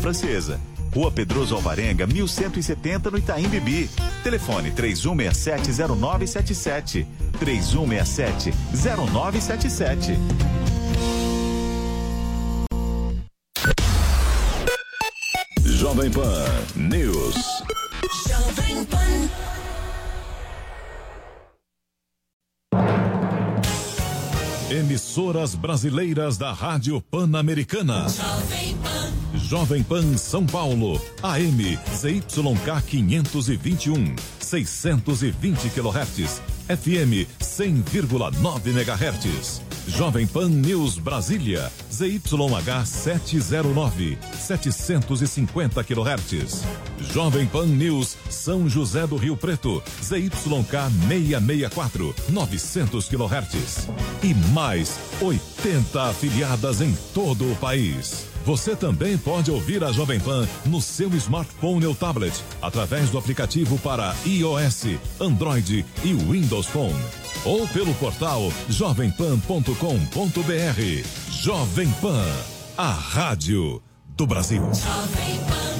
Francesa. Rua Pedroso Alvarenga, 1170 no Itaim Bibi. Telefone 31670977. 31670977. Jovem Pan News. Jovem Pan. Emissoras brasileiras da Rádio Pan-Americana. Jovem Pan. Jovem Pan São Paulo. AM ZYK 521. 620 kHz. FM 100,9 MHz. Jovem Pan News Brasília, ZYH 709, 750 kHz. Jovem Pan News São José do Rio Preto, ZYK 664, 900 kHz. E mais 80 afiliadas em todo o país. Você também pode ouvir a Jovem Pan no seu smartphone ou tablet, através do aplicativo para iOS, Android e Windows Phone. Ou pelo portal jovempan.com.br. Jovem Pan, a rádio do Brasil. Jovem Pan.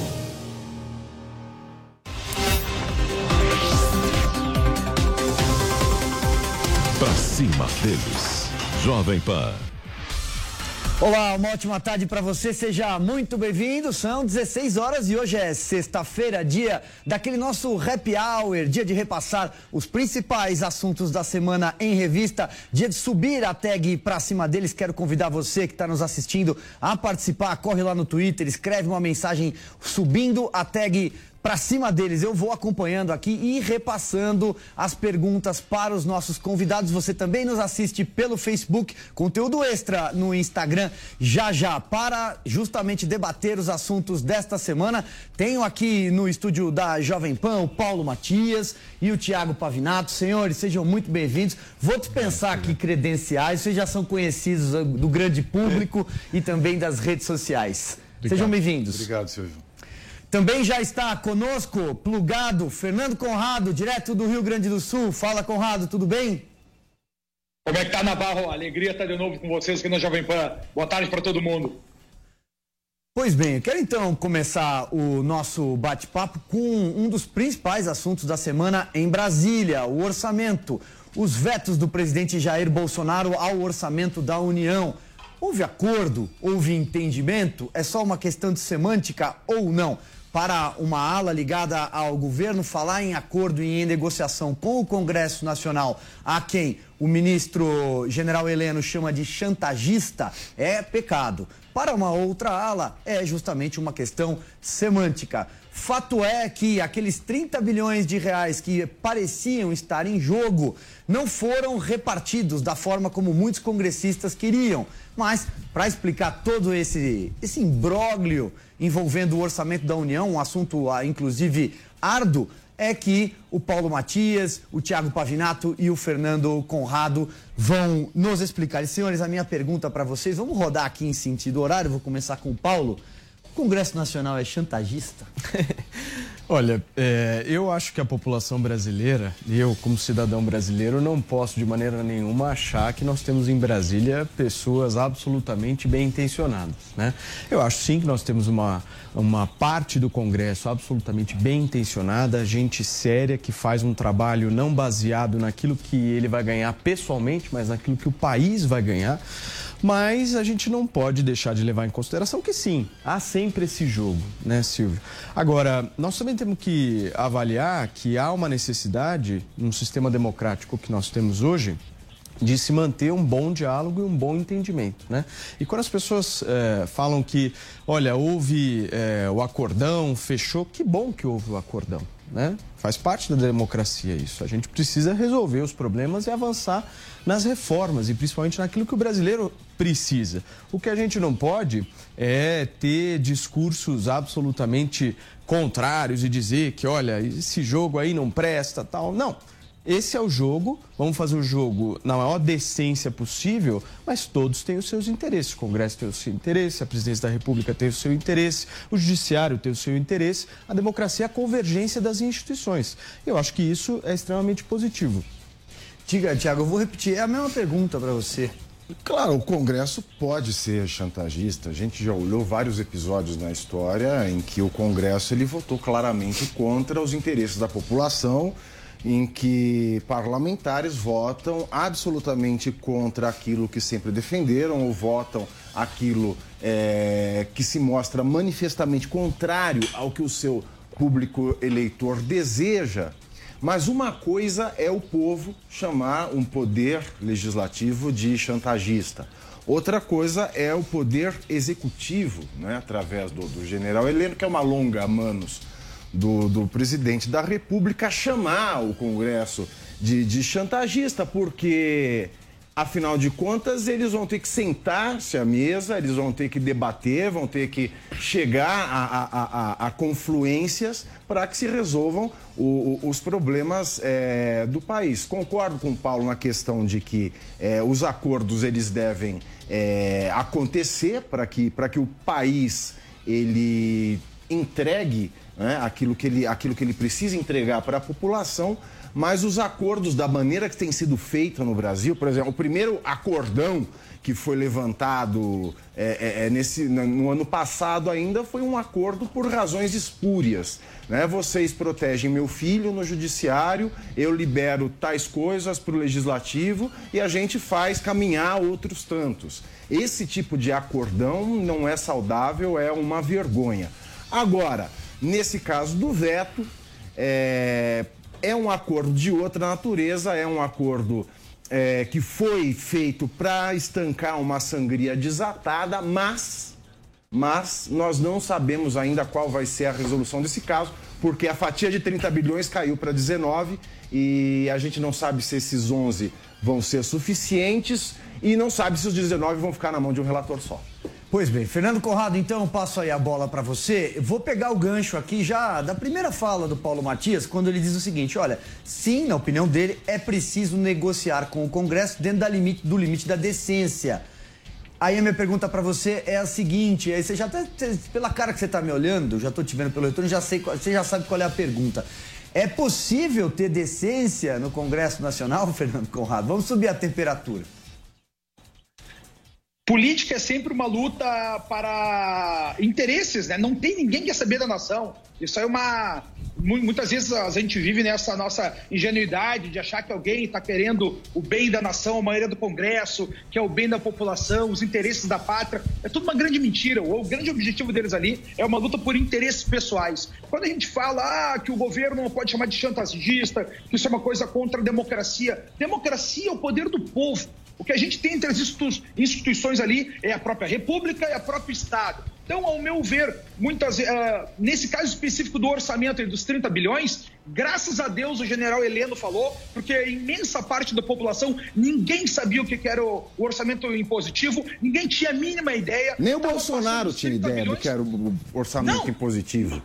Pra cima deles. Jovem Pan. Olá, uma ótima tarde para você, seja muito bem-vindo. São 16 horas e hoje é sexta-feira, dia daquele nosso happy hour, dia de repassar os principais assuntos da semana em revista, dia de subir a tag para cima deles. Quero convidar você que está nos assistindo a participar. Corre lá no Twitter, escreve uma mensagem subindo a tag para cima deles. Eu vou acompanhando aqui e repassando as perguntas para os nossos convidados. Você também nos assiste pelo Facebook, conteúdo extra no Instagram, já já, para justamente debater os assuntos desta semana. Tenho aqui no estúdio da Jovem Pan o Paulo Matias e o Tiago Pavinato. Senhores, sejam muito bem-vindos. Vou dispensar aqui credenciais, vocês já são conhecidos do grande público e também das redes sociais. Obrigado. Sejam bem-vindos. Obrigado, Silvio. Também já está conosco, plugado, Fernando Conrado, direto do Rio Grande do Sul. Fala, Conrado, tudo bem? Como é que tá, Navarro? Alegria estar de novo com vocês aqui na Jovem Pan. Boa tarde para todo mundo. Pois bem, eu quero então começar o nosso bate-papo com um dos principais assuntos da semana em Brasília, o orçamento. Os vetos do presidente Jair Bolsonaro ao orçamento da União. Houve acordo? Houve entendimento? É só uma questão de semântica ou não? Para uma ala ligada ao governo falar em acordo e em negociação com o Congresso Nacional, a quem o ministro general Heleno chama de chantagista, é pecado. Para uma outra ala, é justamente uma questão semântica. Fato é que aqueles 30 bilhões de reais que pareciam estar em jogo não foram repartidos da forma como muitos congressistas queriam. Mas, para explicar todo esse, esse imbróglio envolvendo o orçamento da União, um assunto, ah, inclusive, árduo, é que o Paulo Matias, o Tiago Pavinato e o Fernando Conrado vão nos explicar. E, senhores, a minha pergunta para vocês, vamos rodar aqui em sentido horário, vou começar com o Paulo. O Congresso Nacional é chantagista? Olha, é, eu acho que a população brasileira, eu como cidadão brasileiro, não posso de maneira nenhuma achar que nós temos em Brasília pessoas absolutamente bem intencionadas, né? Eu acho sim que nós temos uma, uma parte do Congresso absolutamente bem intencionada, gente séria que faz um trabalho não baseado naquilo que ele vai ganhar pessoalmente, mas naquilo que o país vai ganhar. Mas a gente não pode deixar de levar em consideração que sim, há sempre esse jogo, né, Silvio? Agora, nós também temos que avaliar que há uma necessidade, num sistema democrático que nós temos hoje, de se manter um bom diálogo e um bom entendimento, né? E quando as pessoas é, falam que, olha, houve é, o acordão, fechou, que bom que houve o acordão, né? Faz parte da democracia isso. A gente precisa resolver os problemas e avançar nas reformas e principalmente naquilo que o brasileiro precisa. O que a gente não pode é ter discursos absolutamente contrários e dizer que, olha, esse jogo aí não presta, tal. Não. Esse é o jogo, vamos fazer o jogo na maior decência possível, mas todos têm os seus interesses. O Congresso tem o seu interesse, a presidência da República tem o seu interesse, o Judiciário tem o seu interesse, a democracia é a convergência das instituições. Eu acho que isso é extremamente positivo. Diga, Tiago, eu vou repetir, é a mesma pergunta para você. Claro, o Congresso pode ser chantagista. A gente já olhou vários episódios na história em que o Congresso ele votou claramente contra os interesses da população, em que parlamentares votam absolutamente contra aquilo que sempre defenderam ou votam aquilo é, que se mostra manifestamente contrário ao que o seu público eleitor deseja. Mas uma coisa é o povo chamar um poder legislativo de chantagista. Outra coisa é o poder executivo, né, através do, do general Heleno, que é uma longa manos do, do, presidente da República, chamar o Congresso de, de chantagista, porque Afinal de contas, eles vão ter que sentar-se à mesa, eles vão ter que debater, vão ter que chegar a, a, a, a confluências para que se resolvam o, o, os problemas é, do país. Concordo com o Paulo na questão de que é, os acordos eles devem é, acontecer para que, que o país ele entregue né, aquilo, que ele, aquilo que ele precisa entregar para a população mas os acordos da maneira que tem sido feita no Brasil, por exemplo, o primeiro acordão que foi levantado é, é, é nesse, no ano passado ainda foi um acordo por razões espúrias. Né? Vocês protegem meu filho no judiciário, eu libero tais coisas para o legislativo e a gente faz caminhar outros tantos. Esse tipo de acordão não é saudável, é uma vergonha. Agora, nesse caso do veto, é, é um acordo de outra natureza, é um acordo é, que foi feito para estancar uma sangria desatada, mas, mas nós não sabemos ainda qual vai ser a resolução desse caso, porque a fatia de 30 bilhões caiu para 19 e a gente não sabe se esses 11 vão ser suficientes e não sabe se os 19 vão ficar na mão de um relator só. Pois bem, Fernando Corrado, então passo aí a bola para você. Vou pegar o gancho aqui já da primeira fala do Paulo Matias, quando ele diz o seguinte: olha, sim, na opinião dele, é preciso negociar com o Congresso dentro da limite, do limite da decência. Aí a minha pergunta para você é a seguinte: aí você já tá, pela cara que você está me olhando, já estou te vendo pelo retorno, já sei, você já sabe qual é a pergunta. É possível ter decência no Congresso Nacional, Fernando Conrado? Vamos subir a temperatura. Política é sempre uma luta para interesses, né? Não tem ninguém que quer saber da nação. Isso é uma. Muitas vezes a gente vive nessa nossa ingenuidade de achar que alguém está querendo o bem da nação, a maioria do Congresso, que é o bem da população, os interesses da pátria. É tudo uma grande mentira. O grande objetivo deles ali é uma luta por interesses pessoais. Quando a gente fala ah, que o governo não pode chamar de chantagista, que isso é uma coisa contra a democracia, democracia é o poder do povo. O que a gente tem entre as instituições ali é a própria República e a próprio Estado. Então, ao meu ver, muitas, uh, nesse caso específico do orçamento dos 30 bilhões, graças a Deus o general Heleno falou, porque a imensa parte da população, ninguém sabia o que era o, orçamento impositivo, ninguém tinha a mínima ideia. Nem o Bolsonaro tinha ideia bilhões. do que era o orçamento Não. impositivo.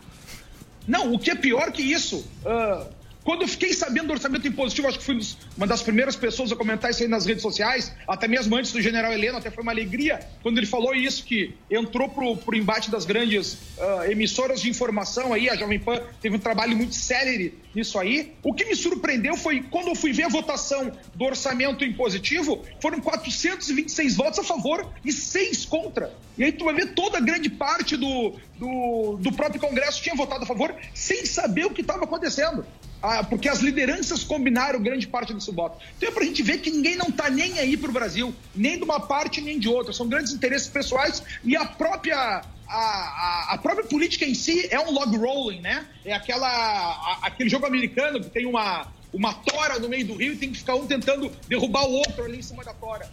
Não, o que é pior que isso, uh, quando eu fiquei sabendo do orçamento impositivo, acho que fui uma das primeiras pessoas a comentar isso aí nas redes sociais, até mesmo antes do general Heleno, até foi uma alegria quando ele falou isso, que entrou pro, pro embate das grandes uh, emissoras de informação aí, a Jovem Pan teve um trabalho muito sério nisso aí. O que me surpreendeu foi quando eu fui ver a votação do orçamento impositivo, foram 426 votos a favor e 6 contra. E aí tu vai ver toda a grande parte do, do, do próprio Congresso tinha votado a favor sem saber o que estava acontecendo. Ah, porque as lideranças combinaram grande parte desse voto. Então é para a gente ver que ninguém não está nem aí para o Brasil, nem de uma parte nem de outra. São grandes interesses pessoais e a própria a, a, a, própria política em si é um log rolling, né? É aquela, a, aquele jogo americano que tem uma, uma tora no meio do rio e tem que ficar um tentando derrubar o outro ali em cima da tora.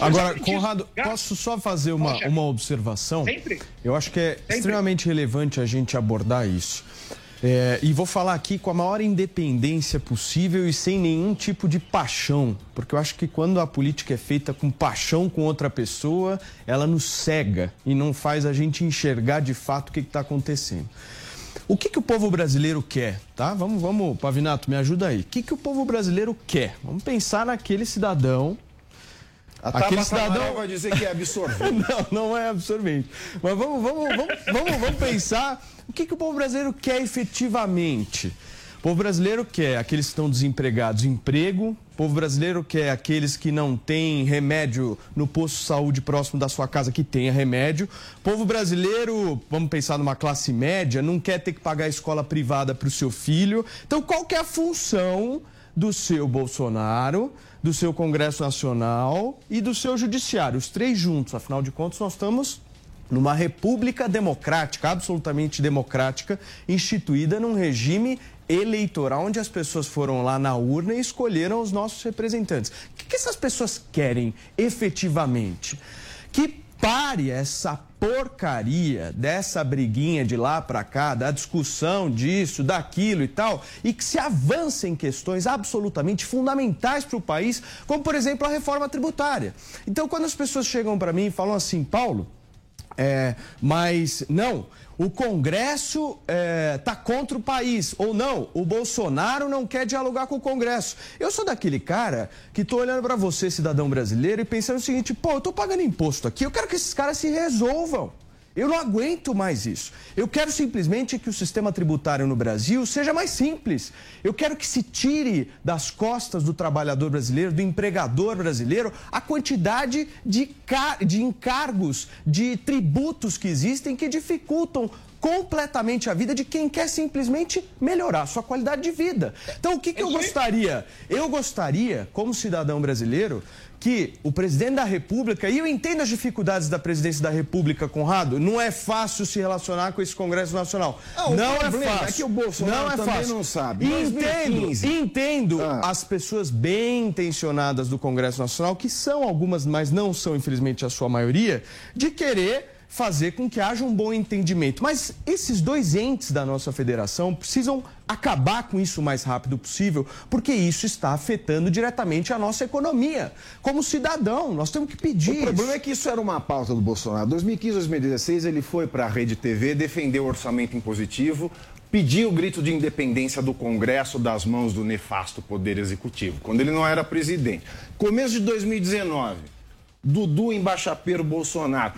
Agora, Conrado, posso só fazer uma, uma observação? Sempre. Eu acho que é Sempre. extremamente relevante a gente abordar isso. É, e vou falar aqui com a maior independência possível e sem nenhum tipo de paixão, porque eu acho que quando a política é feita com paixão com outra pessoa, ela nos cega e não faz a gente enxergar de fato o que está acontecendo. O que, que o povo brasileiro quer, tá? Vamos, vamos, Pavinato, me ajuda aí. O que, que o povo brasileiro quer? Vamos pensar naquele cidadão Aquele cidadão vai dizer que é absorvente. não, não é absorvente. Mas vamos, vamos, vamos, vamos, vamos pensar o que, que o povo brasileiro quer efetivamente. O povo brasileiro quer aqueles que estão desempregados emprego, o povo brasileiro quer aqueles que não têm remédio no posto de saúde próximo da sua casa que tenha remédio. O povo brasileiro, vamos pensar numa classe média, não quer ter que pagar a escola privada para o seu filho. Então, qual que é a função do seu Bolsonaro, do seu Congresso Nacional e do seu Judiciário? Os três juntos, afinal de contas, nós estamos numa república democrática, absolutamente democrática, instituída num regime eleitoral onde as pessoas foram lá na urna e escolheram os nossos representantes. O que, essas pessoas querem efetivamente? Que pare essa porcaria dessa briguinha de lá para cá, da discussão disso, daquilo e tal, e que se avance em questões absolutamente fundamentais para o país, como por exemplo a reforma tributária. Então, quando as pessoas chegam para mim e falam assim, Paulo, é, mas não, o Congresso está é, tá contra o país. Ou não, o Bolsonaro não quer dialogar com o Congresso. Eu sou daquele cara que estou olhando para você, cidadão brasileiro, e pensando o seguinte: pô, eu estou pagando imposto aqui, eu quero que esses caras se resolvam. Eu não aguento mais isso. Eu quero simplesmente que o sistema tributário no Brasil seja mais simples. Eu quero que se tire das costas do trabalhador brasileiro, do empregador brasileiro, a quantidade de, de encargos, de tributos que existem que dificultam completamente a vida de quem quer simplesmente melhorar a sua qualidade de vida. Então, o que, que eu gostaria? Eu gostaria, como cidadão brasileiro, que o presidente da República, e eu entendo as dificuldades da presidência da República, Conrado, não é fácil se relacionar com esse Congresso Nacional. Ah, não é fácil. É que o Bolsonaro não é também fácil. não sabe. Entendo, entendo ah. as pessoas bem intencionadas do Congresso Nacional, que são algumas, mas não são, infelizmente, a sua maioria, de querer fazer com que haja um bom entendimento. Mas esses dois entes da nossa federação precisam acabar com isso o mais rápido possível, porque isso está afetando diretamente a nossa economia. Como cidadão, nós temos que pedir. O problema isso. é que isso era uma pauta do Bolsonaro. 2015, 2016, ele foi para a Rede TV defender o orçamento impositivo, pedir o grito de independência do Congresso das mãos do nefasto Poder Executivo, quando ele não era presidente. Começo de 2019, Dudu embaixapeiro Bolsonaro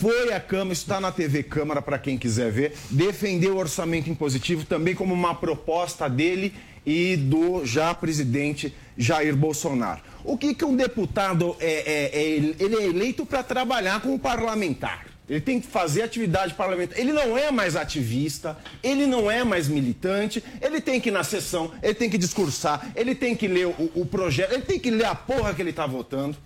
foi à Câmara, está na TV Câmara para quem quiser ver, defendeu o orçamento impositivo também como uma proposta dele e do já presidente Jair Bolsonaro. O que, que um deputado é, é, é ele é eleito para trabalhar com o parlamentar. Ele tem que fazer atividade parlamentar. Ele não é mais ativista, ele não é mais militante, ele tem que ir na sessão, ele tem que discursar, ele tem que ler o, o projeto, ele tem que ler a porra que ele está votando.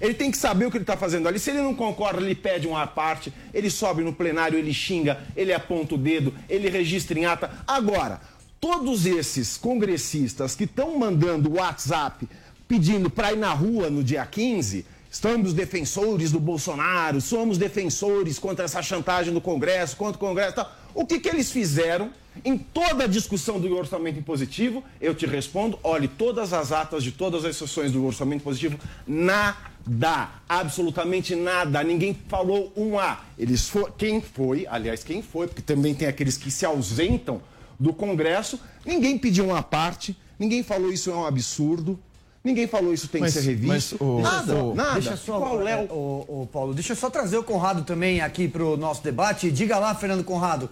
Ele tem que saber o que ele está fazendo ali. Se ele não concorda, ele pede uma parte, ele sobe no plenário, ele xinga, ele aponta o dedo, ele registra em ata. Agora, todos esses congressistas que estão mandando WhatsApp pedindo para ir na rua no dia 15, estamos defensores do Bolsonaro, somos defensores contra essa chantagem do Congresso, contra o Congresso tal. O que, que eles fizeram em toda a discussão do orçamento impositivo? Eu te respondo, olhe todas as atas de todas as sessões do orçamento impositivo, na nada, absolutamente nada. Ninguém falou um A. Eles for, quem foi, aliás, quem foi, porque também tem aqueles que se ausentam do Congresso, ninguém pediu uma parte, ninguém falou isso é um absurdo. Ninguém falou isso tem mas, que ser revisto. Mas, o, nada, o, nada. Deixa só, Qual é o... O, o... Paulo, deixa eu só trazer o Conrado também aqui para o nosso debate. Diga lá, Fernando Conrado.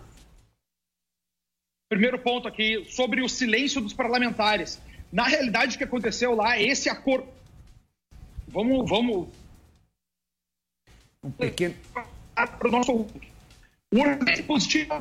Primeiro ponto aqui sobre o silêncio dos parlamentares. Na realidade, o que aconteceu lá, esse acordo Vamos, vamos. Um pequeno. Para o nosso. O orçamento positivo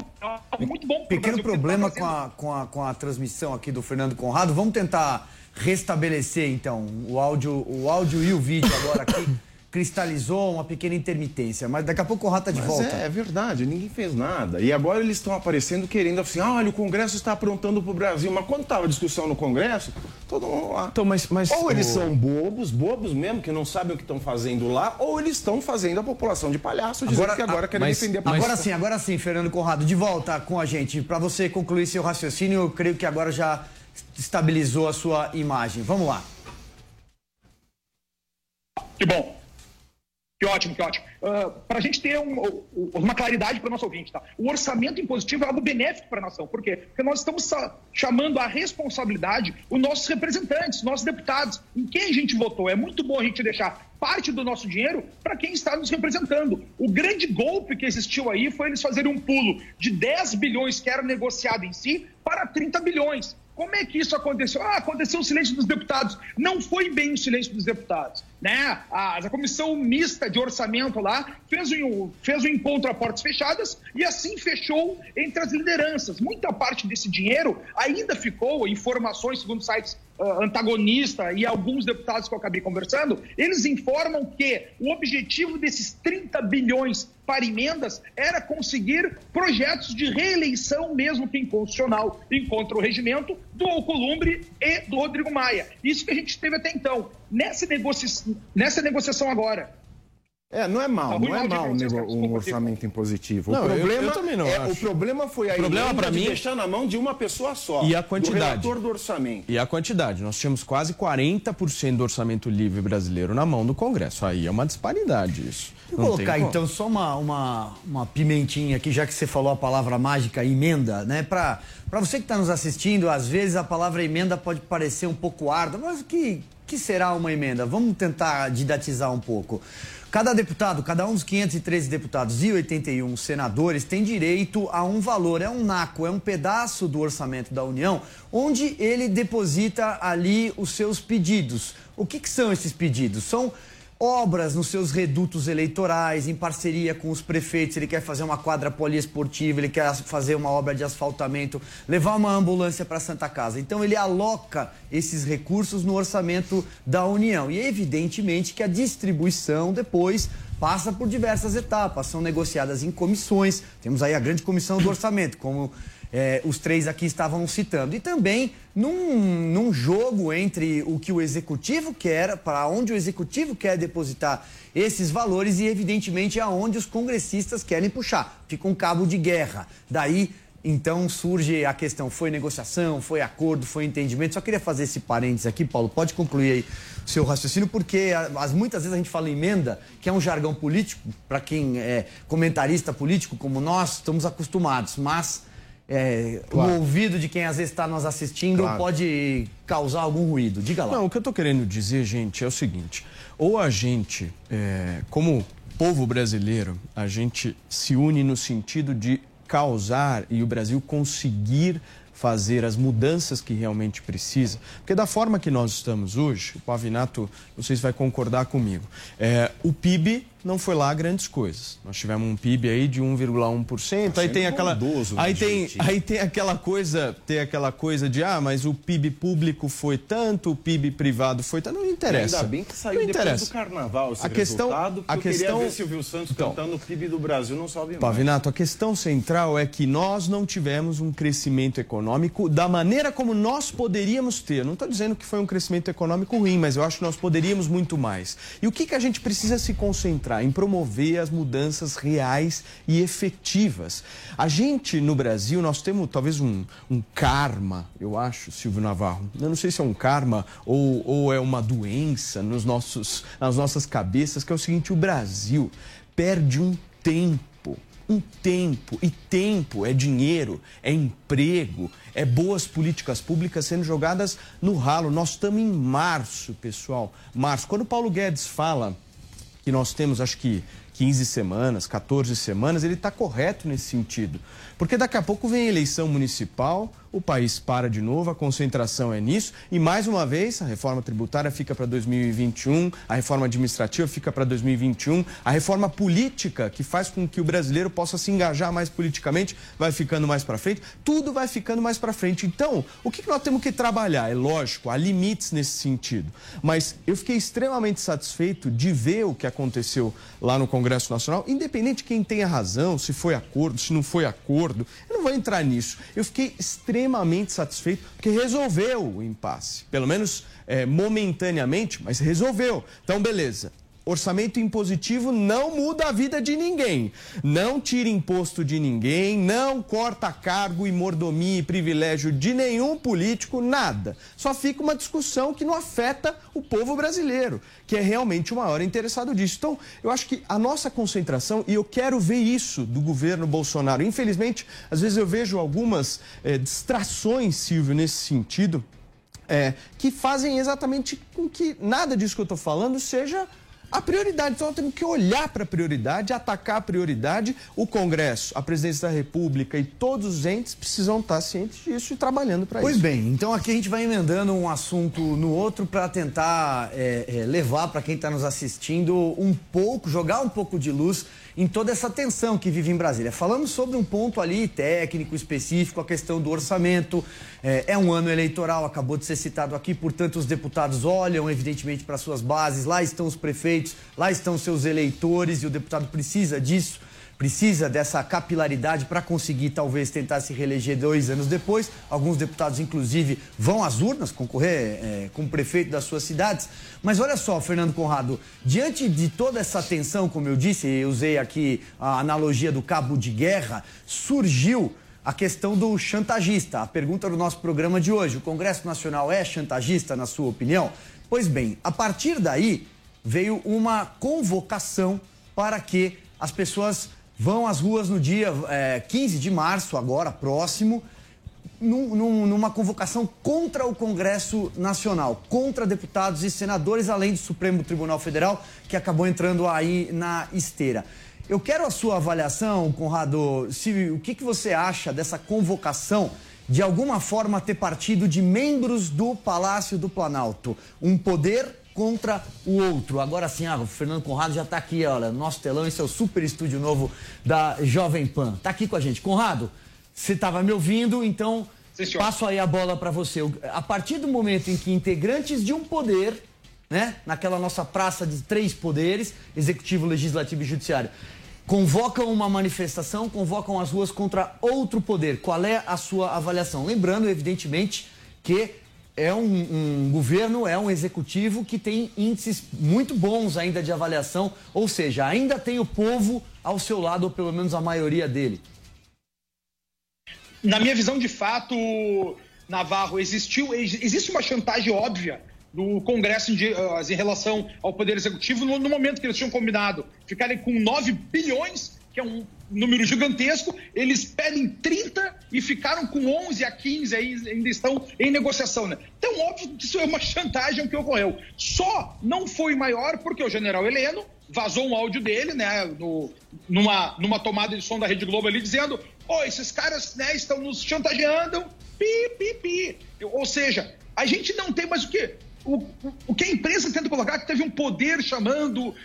é muito bom. Pequeno problema com a, com, a, com a transmissão aqui do Fernando Conrado. Vamos tentar restabelecer, então, o áudio, o áudio e o vídeo agora aqui cristalizou uma pequena intermitência, mas daqui a pouco o Rata tá de mas volta. É, é, verdade, ninguém fez nada. E agora eles estão aparecendo querendo assim, ah, olha, o Congresso está aprontando para o Brasil. Mas quando estava a discussão no Congresso, todo mundo lá. Então, mas, mas ou eles o... são bobos, bobos mesmo, que não sabem o que estão fazendo lá, ou eles estão fazendo a população de palhaço, dizendo agora, que agora a, querem mas, defender a população. Agora sim, agora sim, Fernando Conrado, de volta com a gente. Para você concluir seu raciocínio, eu creio que agora já estabilizou a sua imagem. Vamos lá. Que bom. Que ótimo, que ótimo. Uh, ah, para a gente ter um, um, uma claridade para o nosso ouvinte, tá? O orçamento impositivo é algo benéfico para a nação. Por quê? Porque nós estamos chamando à responsabilidade os nossos representantes, nossos deputados, em quem a gente votou. É muito bom a gente deixar parte do nosso dinheiro para quem está nos representando. O grande golpe que existiu aí foi eles fazerem um pulo de 10 bilhões que era negociado em si para 30 bilhões. Como é que isso aconteceu? Ah, aconteceu o silêncio dos deputados. Não foi bem o silêncio dos deputados. Né? A, a comissão mista de orçamento lá fez um, fez um encontro a portas fechadas e assim fechou entre as lideranças. Muita parte desse dinheiro ainda ficou, informações, segundo sites antagonista e alguns deputados que eu acabei conversando, eles informam que o objetivo desses 30 bilhões para emendas era conseguir projetos de reeleição, mesmo que inconstitucional, encontra o regimento do Alcolumbre e do Rodrigo Maia. Isso que a gente teve até então. Nessa, negocia... Nessa negociação agora, é, não é mal, tá não é mal um orçamento impositivo. Não, o problema, eu, eu também não é, acho. O problema foi a o problema para mim deixar na mão de uma pessoa só. E a quantidade. Do do orçamento. E a quantidade. Nós tínhamos quase 40% do orçamento livre brasileiro na mão do Congresso. Aí é uma disparidade isso. Vou colocar então só uma, uma, uma pimentinha aqui, já que você falou a palavra mágica emenda, né? Para você que está nos assistindo, às vezes a palavra emenda pode parecer um pouco árdua, mas o que, que será uma emenda? Vamos tentar didatizar um pouco. Cada deputado, cada um dos 513 deputados e 81 senadores tem direito a um valor, é um naco, é um pedaço do orçamento da União, onde ele deposita ali os seus pedidos. O que, que são esses pedidos? São obras nos seus redutos eleitorais, em parceria com os prefeitos. Ele quer fazer uma quadra poliesportiva, ele quer fazer uma obra de asfaltamento, levar uma ambulância para Santa Casa. Então, ele aloca esses recursos no orçamento da União. E, evidentemente, que a distribuição depois passa por diversas etapas, são negociadas em comissões. Temos aí a grande comissão do orçamento, como é, os três aqui estavam citando. E também num, num jogo entre o que o executivo quer, para onde o executivo quer depositar esses valores e, evidentemente, aonde os congressistas querem puxar. Fica um cabo de guerra. Daí então surge a questão: foi negociação, foi acordo, foi entendimento. Só queria fazer esse parênteses aqui, Paulo. Pode concluir aí o seu raciocínio, porque as, muitas vezes a gente fala emenda, que é um jargão político, para quem é comentarista político como nós, estamos acostumados, mas é, claro. o ouvido de quem às vezes está nos assistindo claro. pode causar algum ruído. Diga lá. Não, o que eu estou querendo dizer, gente, é o seguinte: ou a gente, é, como povo brasileiro, a gente se une no sentido de causar e o Brasil conseguir fazer as mudanças que realmente precisa. Porque da forma que nós estamos hoje, o Pavinato, vocês vai concordar comigo, é, o PIB não foi lá grandes coisas. Nós tivemos um PIB aí de 1,1%, aí tem aquela aí tem aí tem aquela coisa, tem aquela coisa de ah, mas o PIB público foi tanto, o PIB privado foi tanto, não interessa. ainda bem que saiu não depois interessa. do carnaval esse a questão, a questão, ver Silvio Santos então, cantando o PIB do Brasil não sobe mais. Pavinato, a questão central é que nós não tivemos um crescimento econômico da maneira como nós poderíamos ter. Não estou dizendo que foi um crescimento econômico ruim, mas eu acho que nós poderíamos muito mais. E o que, que a gente precisa se concentrar? Em promover as mudanças reais e efetivas. A gente, no Brasil, nós temos talvez um, um karma, eu acho, Silvio Navarro. Eu não sei se é um karma ou, ou é uma doença nos nossos, nas nossas cabeças, que é o seguinte: o Brasil perde um tempo um tempo. E tempo é dinheiro, é emprego, é boas políticas públicas sendo jogadas no ralo. Nós estamos em março, pessoal. Março. Quando Paulo Guedes fala que nós temos, acho que 15 semanas, 14 semanas, ele está correto nesse sentido. Porque daqui a pouco vem a eleição municipal, o país para de novo, a concentração é nisso. E mais uma vez, a reforma tributária fica para 2021, a reforma administrativa fica para 2021, a reforma política, que faz com que o brasileiro possa se engajar mais politicamente, vai ficando mais para frente. Tudo vai ficando mais para frente. Então, o que nós temos que trabalhar? É lógico, há limites nesse sentido. Mas eu fiquei extremamente satisfeito de ver o que aconteceu lá no Congresso Nacional, independente de quem tenha razão, se foi acordo, se não foi acordo. Eu não vou entrar nisso. Eu fiquei extremamente extremamente satisfeito porque resolveu o impasse. Pelo menos é, momentaneamente, mas resolveu. Então, beleza. Orçamento impositivo não muda a vida de ninguém. Não tira imposto de ninguém, não corta cargo e mordomia e privilégio de nenhum político, nada. Só fica uma discussão que não afeta o povo brasileiro, que é realmente o maior interessado disso. Então, eu acho que a nossa concentração, e eu quero ver isso do governo Bolsonaro. Infelizmente, às vezes eu vejo algumas é, distrações, Silvio, nesse sentido, é, que fazem exatamente com que nada disso que eu estou falando seja a prioridade. Então, nós temos que olhar para a prioridade, atacar a prioridade. O Congresso, a Presidência da República e todos os entes precisam estar cientes disso e trabalhando para isso. Pois bem, então aqui a gente vai emendando um assunto no outro para tentar é, é, levar para quem está nos assistindo um pouco, jogar um pouco de luz em toda essa tensão que vive em Brasília. Falamos sobre um ponto ali técnico, específico, a questão do orçamento. É, é um ano eleitoral, acabou de ser citado aqui, portanto, os deputados olham, evidentemente, para suas bases. Lá estão os prefeitos, lá estão seus eleitores e o deputado precisa disso precisa dessa capilaridade para conseguir talvez tentar se reeleger dois anos depois. Alguns deputados, inclusive, vão às urnas concorrer é, com o prefeito das suas cidades. Mas olha só, Fernando Conrado, diante de toda essa tensão, como eu disse, eu usei aqui a analogia do cabo de guerra, surgiu a questão do chantagista. A pergunta do nosso programa de hoje: o Congresso Nacional é chantagista, na sua opinião? Pois bem, a partir daí veio uma convocação para que as pessoas vão às ruas no dia é, 15 de março, agora próximo, num, num, numa convocação contra o Congresso Nacional, contra deputados e senadores, além do Supremo Tribunal Federal, que acabou entrando aí na esteira. Eu quero a sua avaliação, Conrado, se, o que, que você acha dessa convocação de alguma forma ter partido de membros do Palácio do Planalto. Um poder contra o outro. Agora sim, ah, o Fernando Conrado já está aqui, olha, nosso telão, esse é o super estúdio novo da Jovem Pan. Está aqui com a gente. Conrado, você estava me ouvindo, então sim, passo aí a bola para você. A partir do momento em que integrantes de um poder, né, naquela nossa praça de três poderes, executivo, legislativo e judiciário, convocam uma manifestação, convocam as ruas contra outro poder. Qual é a sua avaliação? Lembrando, evidentemente, que é um, um, governo, é um executivo que tem índices muito bons ainda de avaliação, ou seja, ainda tem o povo ao seu lado, ou pelo menos a maioria dele. Na minha visão, de fato, Navarro, existiu, existe uma chantagem óbvia do Congresso em, em relação ao Poder Executivo no, no momento que eles tinham combinado ficarem com 9 bilhões que é um número gigantesco, eles pedem 30 e ficaram com 11 a 15, aí ainda estão em negociação. Né? Então, óbvio que isso é uma chantagem que ocorreu. Só não foi maior porque o general Heleno vazou um áudio dele, né, no, numa, numa tomada de som da Rede Globo ali, dizendo: Ô, oh, esses caras né, estão nos chantageando, pi, pi, pi. Ou seja, a gente não tem mais o quê? O, o que a imprensa tenta colocar que teve um poder chamando uh,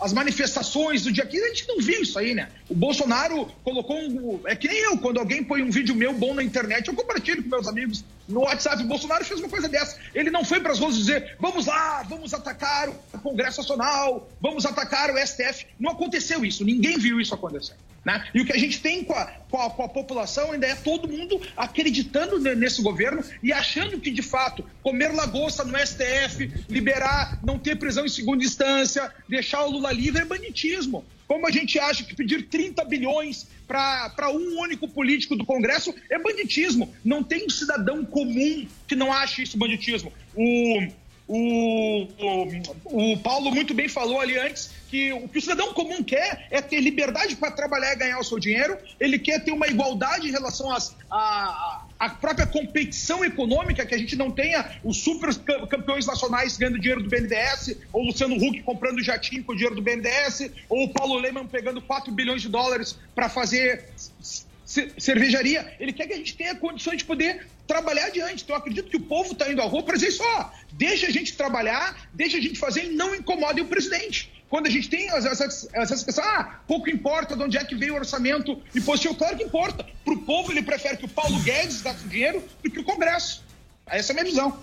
as manifestações do dia 15, a gente não viu isso aí, né? O Bolsonaro colocou um. É que nem eu, quando alguém põe um vídeo meu bom na internet, eu compartilho com meus amigos no WhatsApp. O Bolsonaro fez uma coisa dessa. Ele não foi para as ruas dizer: vamos lá, vamos atacar o Congresso Nacional, vamos atacar o STF. Não aconteceu isso, ninguém viu isso acontecer. Né? E o que a gente tem com a, com, a, com a, população ainda é todo mundo acreditando nesse governo e achando que, de fato, comer lagosta no STF, liberar, não ter prisão em segunda instância, deixar o Lula livre é banditismo. Como a gente acha que pedir 30 bilhões para um único político do Congresso é banditismo. Não tem um cidadão comum que não ache isso banditismo. O o, o, o, Paulo muito bem falou ali antes que o que o cidadão comum quer é ter liberdade para trabalhar e ganhar o seu dinheiro, ele quer ter uma igualdade em relação às, a, a própria competição econômica, que a gente não tenha os super campeões nacionais ganhando dinheiro do BNDES, ou o Luciano Huck comprando jatinho com o dinheiro do BNDES, ou o Paulo Lehmann pegando 4 bilhões de dólares para fazer cervejaria, ele quer que a gente tenha condições de poder trabalhar adiante. Então, eu acredito que o povo está indo à rua para dizer isso, ó, deixa a gente trabalhar, deixa a gente fazer e não incomode o presidente. Quando a gente tem essas, essas pessoas, ah, pouco importa de onde é que veio o orçamento impositivo, claro que importa. Para o povo, ele prefere que o Paulo Guedes gaste dinheiro do que o Congresso. Essa é a minha visão.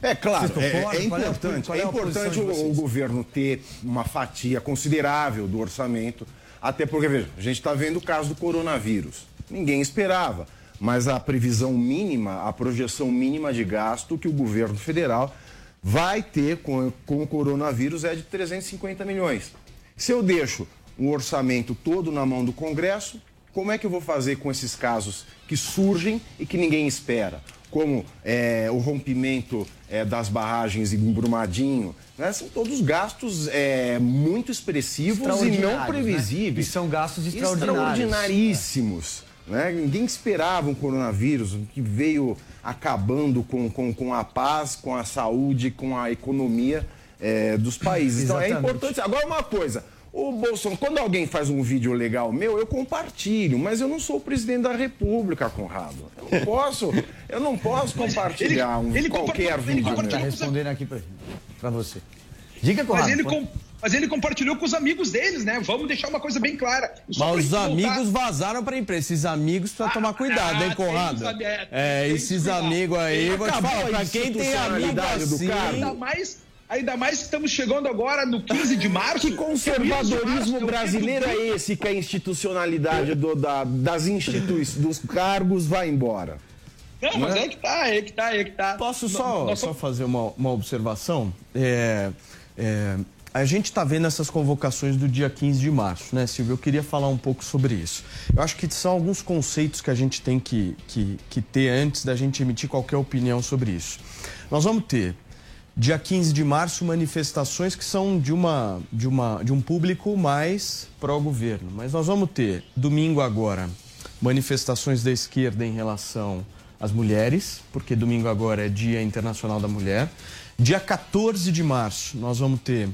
É claro, é, é, é, importante, é, é importante o, o governo ter uma fatia considerável do orçamento até porque, veja, a gente está vendo o caso do coronavírus. Ninguém esperava, mas a previsão mínima, a projeção mínima de gasto que o governo federal vai ter com, com o coronavírus é de 350 milhões. Se eu deixo o orçamento todo na mão do Congresso, como é que eu vou fazer com esses casos que surgem e que ninguém espera? Como é, o rompimento é, das barragens em Brumadinho, né? são todos gastos é, muito expressivos e não né? previsíveis. Né? E são gastos extraordinários. Extraordinaríssimos. Né? Ninguém esperava um coronavírus que veio acabando com, com, com a paz, com a saúde, com a economia é, dos países. Então é importante. Agora, uma coisa. O Bolsonaro, quando alguém faz um vídeo legal meu, eu compartilho, mas eu não sou o presidente da República, Conrado. Eu não posso, eu não posso compartilhar um, ele qualquer vídeo meu. Está respondendo aqui para você. Diga, Conrado. Mas ele, com, mas ele compartilhou com os amigos deles, né? Vamos deixar uma coisa bem clara. Mas os amigos vazaram para a imprensa. Esses amigos precisa ah, tomar cuidado, ah, hein, Conrado? É, é esses amigos aí, vou te falar, para quem tem amigo assim... Ainda mais Ainda mais que estamos chegando agora no 15 de março. Que conservadorismo março, brasileiro é esse que a institucionalidade do, da, das instituições, dos cargos vai embora? Não, mas é? é que tá, é que tá, é que tá. Posso só, só fazer uma, uma observação? É, é, a gente está vendo essas convocações do dia 15 de março, né, Silvio? Eu queria falar um pouco sobre isso. Eu acho que são alguns conceitos que a gente tem que, que, que ter antes da gente emitir qualquer opinião sobre isso. Nós vamos ter Dia 15 de março, manifestações que são de, uma, de, uma, de um público mais pró-governo. Mas nós vamos ter, domingo agora, manifestações da esquerda em relação às mulheres, porque domingo agora é Dia Internacional da Mulher. Dia 14 de março, nós vamos ter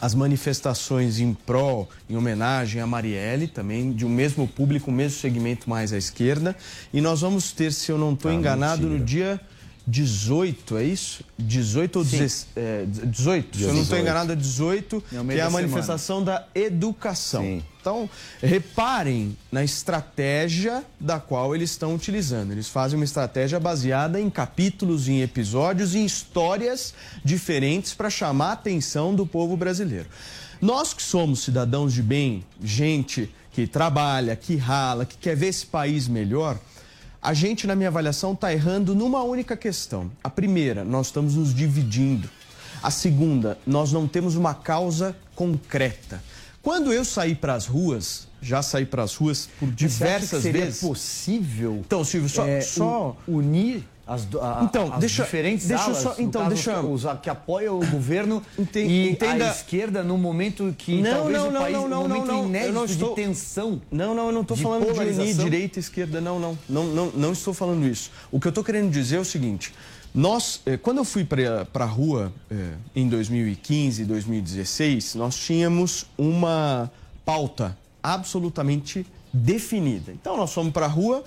as manifestações em pró, em homenagem a Marielle, também de um mesmo público, o mesmo segmento mais à esquerda. E nós vamos ter, se eu não estou ah, enganado, mentira. no dia 18, é isso? 18 ou 18, é, 18 se eu não estou enganado, é 18, é que é a manifestação semana. da educação. Sim. Então, reparem na estratégia da qual eles estão utilizando. Eles fazem uma estratégia baseada em capítulos, em episódios, em histórias diferentes para chamar a atenção do povo brasileiro. Nós que somos cidadãos de bem, gente que trabalha, que rala, que quer ver esse país melhor a gente, na minha avaliação, está errando numa única questão. A primeira, nós estamos nos dividindo. A segunda, nós não temos uma causa concreta. Quando eu saí para as ruas, já saí para as ruas por diversas Você acha que vezes. É possível. Então, Silvio, só, é, só... unir as, a, então, as deixa, diferentes deixa alas, só, então, deixa os que apoiam o governo e entenda... a esquerda no momento que não, talvez não, o país, não, não, no momento não, não, inédito não estou... de tensão. Não, não, eu não estou falando de unir direita e esquerda, não, não, não, não, não estou falando isso. O que eu estou querendo dizer é o seguinte, nós, eh, quando eu fui para a rua eh, em 2015, 2016, nós tínhamos uma pauta absolutamente definida. Então, nós fomos para a rua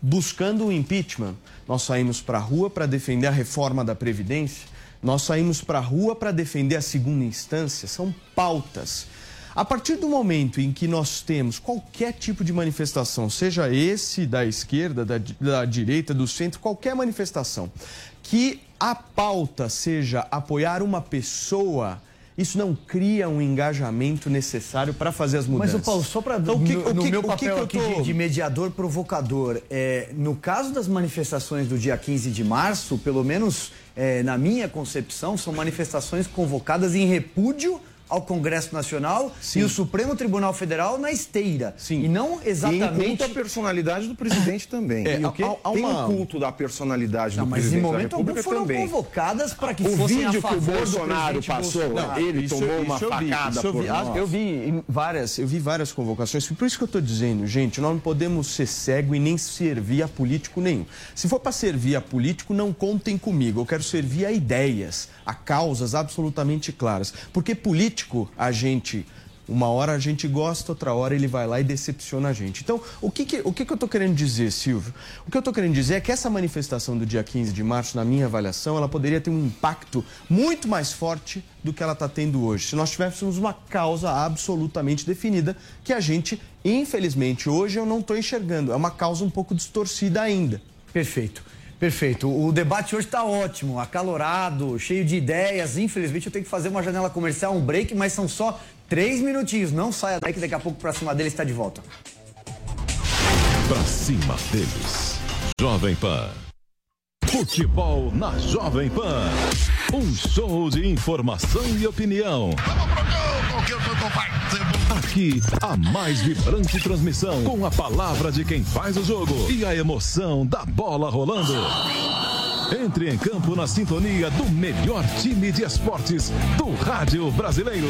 buscando o impeachment. Nós saímos para a rua para defender a reforma da Previdência, nós saímos para a rua para defender a segunda instância, são pautas. A partir do momento em que nós temos qualquer tipo de manifestação, seja esse da esquerda, da, da direita, do centro, qualquer manifestação, que a pauta seja apoiar uma pessoa isso não cria um engajamento necessário para fazer as mudanças. Mas, o Paulo, só para então, no, o que, no meu papel que aqui tô... de, mediador provocador, é, no caso das manifestações do dia 15 de março, pelo menos é, na minha concepção, são manifestações convocadas em repúdio ao Congresso Nacional Sim. e o Supremo Tribunal Federal na esteira. Sim. E não exatamente. E a personalidade do presidente também. É, o quê? Há, há Tem um culto da personalidade não, do mas presidente. Mas em momento algum foram também. convocadas para que o fossem vídeo que o Bolsonaro passou, não, ele isso, tomou isso uma eu vi, facada eu por vi, nós. Eu vi várias, eu vi várias convocações. Por isso que eu estou dizendo, gente, nós não podemos ser cego e nem servir a político nenhum. Se for para servir a político, não contem comigo. Eu quero servir a ideias, a causas absolutamente claras. Porque político, a gente uma hora a gente gosta, outra hora ele vai lá e decepciona a gente. Então, o que, que o que, que eu estou querendo dizer, Silvio? O que eu estou querendo dizer é que essa manifestação do dia 15 de março, na minha avaliação, ela poderia ter um impacto muito mais forte do que ela está tendo hoje. Se nós tivéssemos uma causa absolutamente definida, que a gente, infelizmente, hoje eu não estou enxergando. É uma causa um pouco distorcida ainda. Perfeito. Perfeito. O debate hoje está ótimo, acalorado, cheio de ideias. Infelizmente, eu tenho que fazer uma janela comercial, um break, mas são só três minutinhos. Não saia daí que daqui a pouco pra cima deles está de volta. Pra cima deles. Jovem Pan. Futebol na Jovem Pan. Um show de informação e opinião. Aqui, a mais vibrante transmissão com a palavra de quem faz o jogo e a emoção da bola rolando. Entre em campo na sintonia do melhor time de esportes do rádio brasileiro.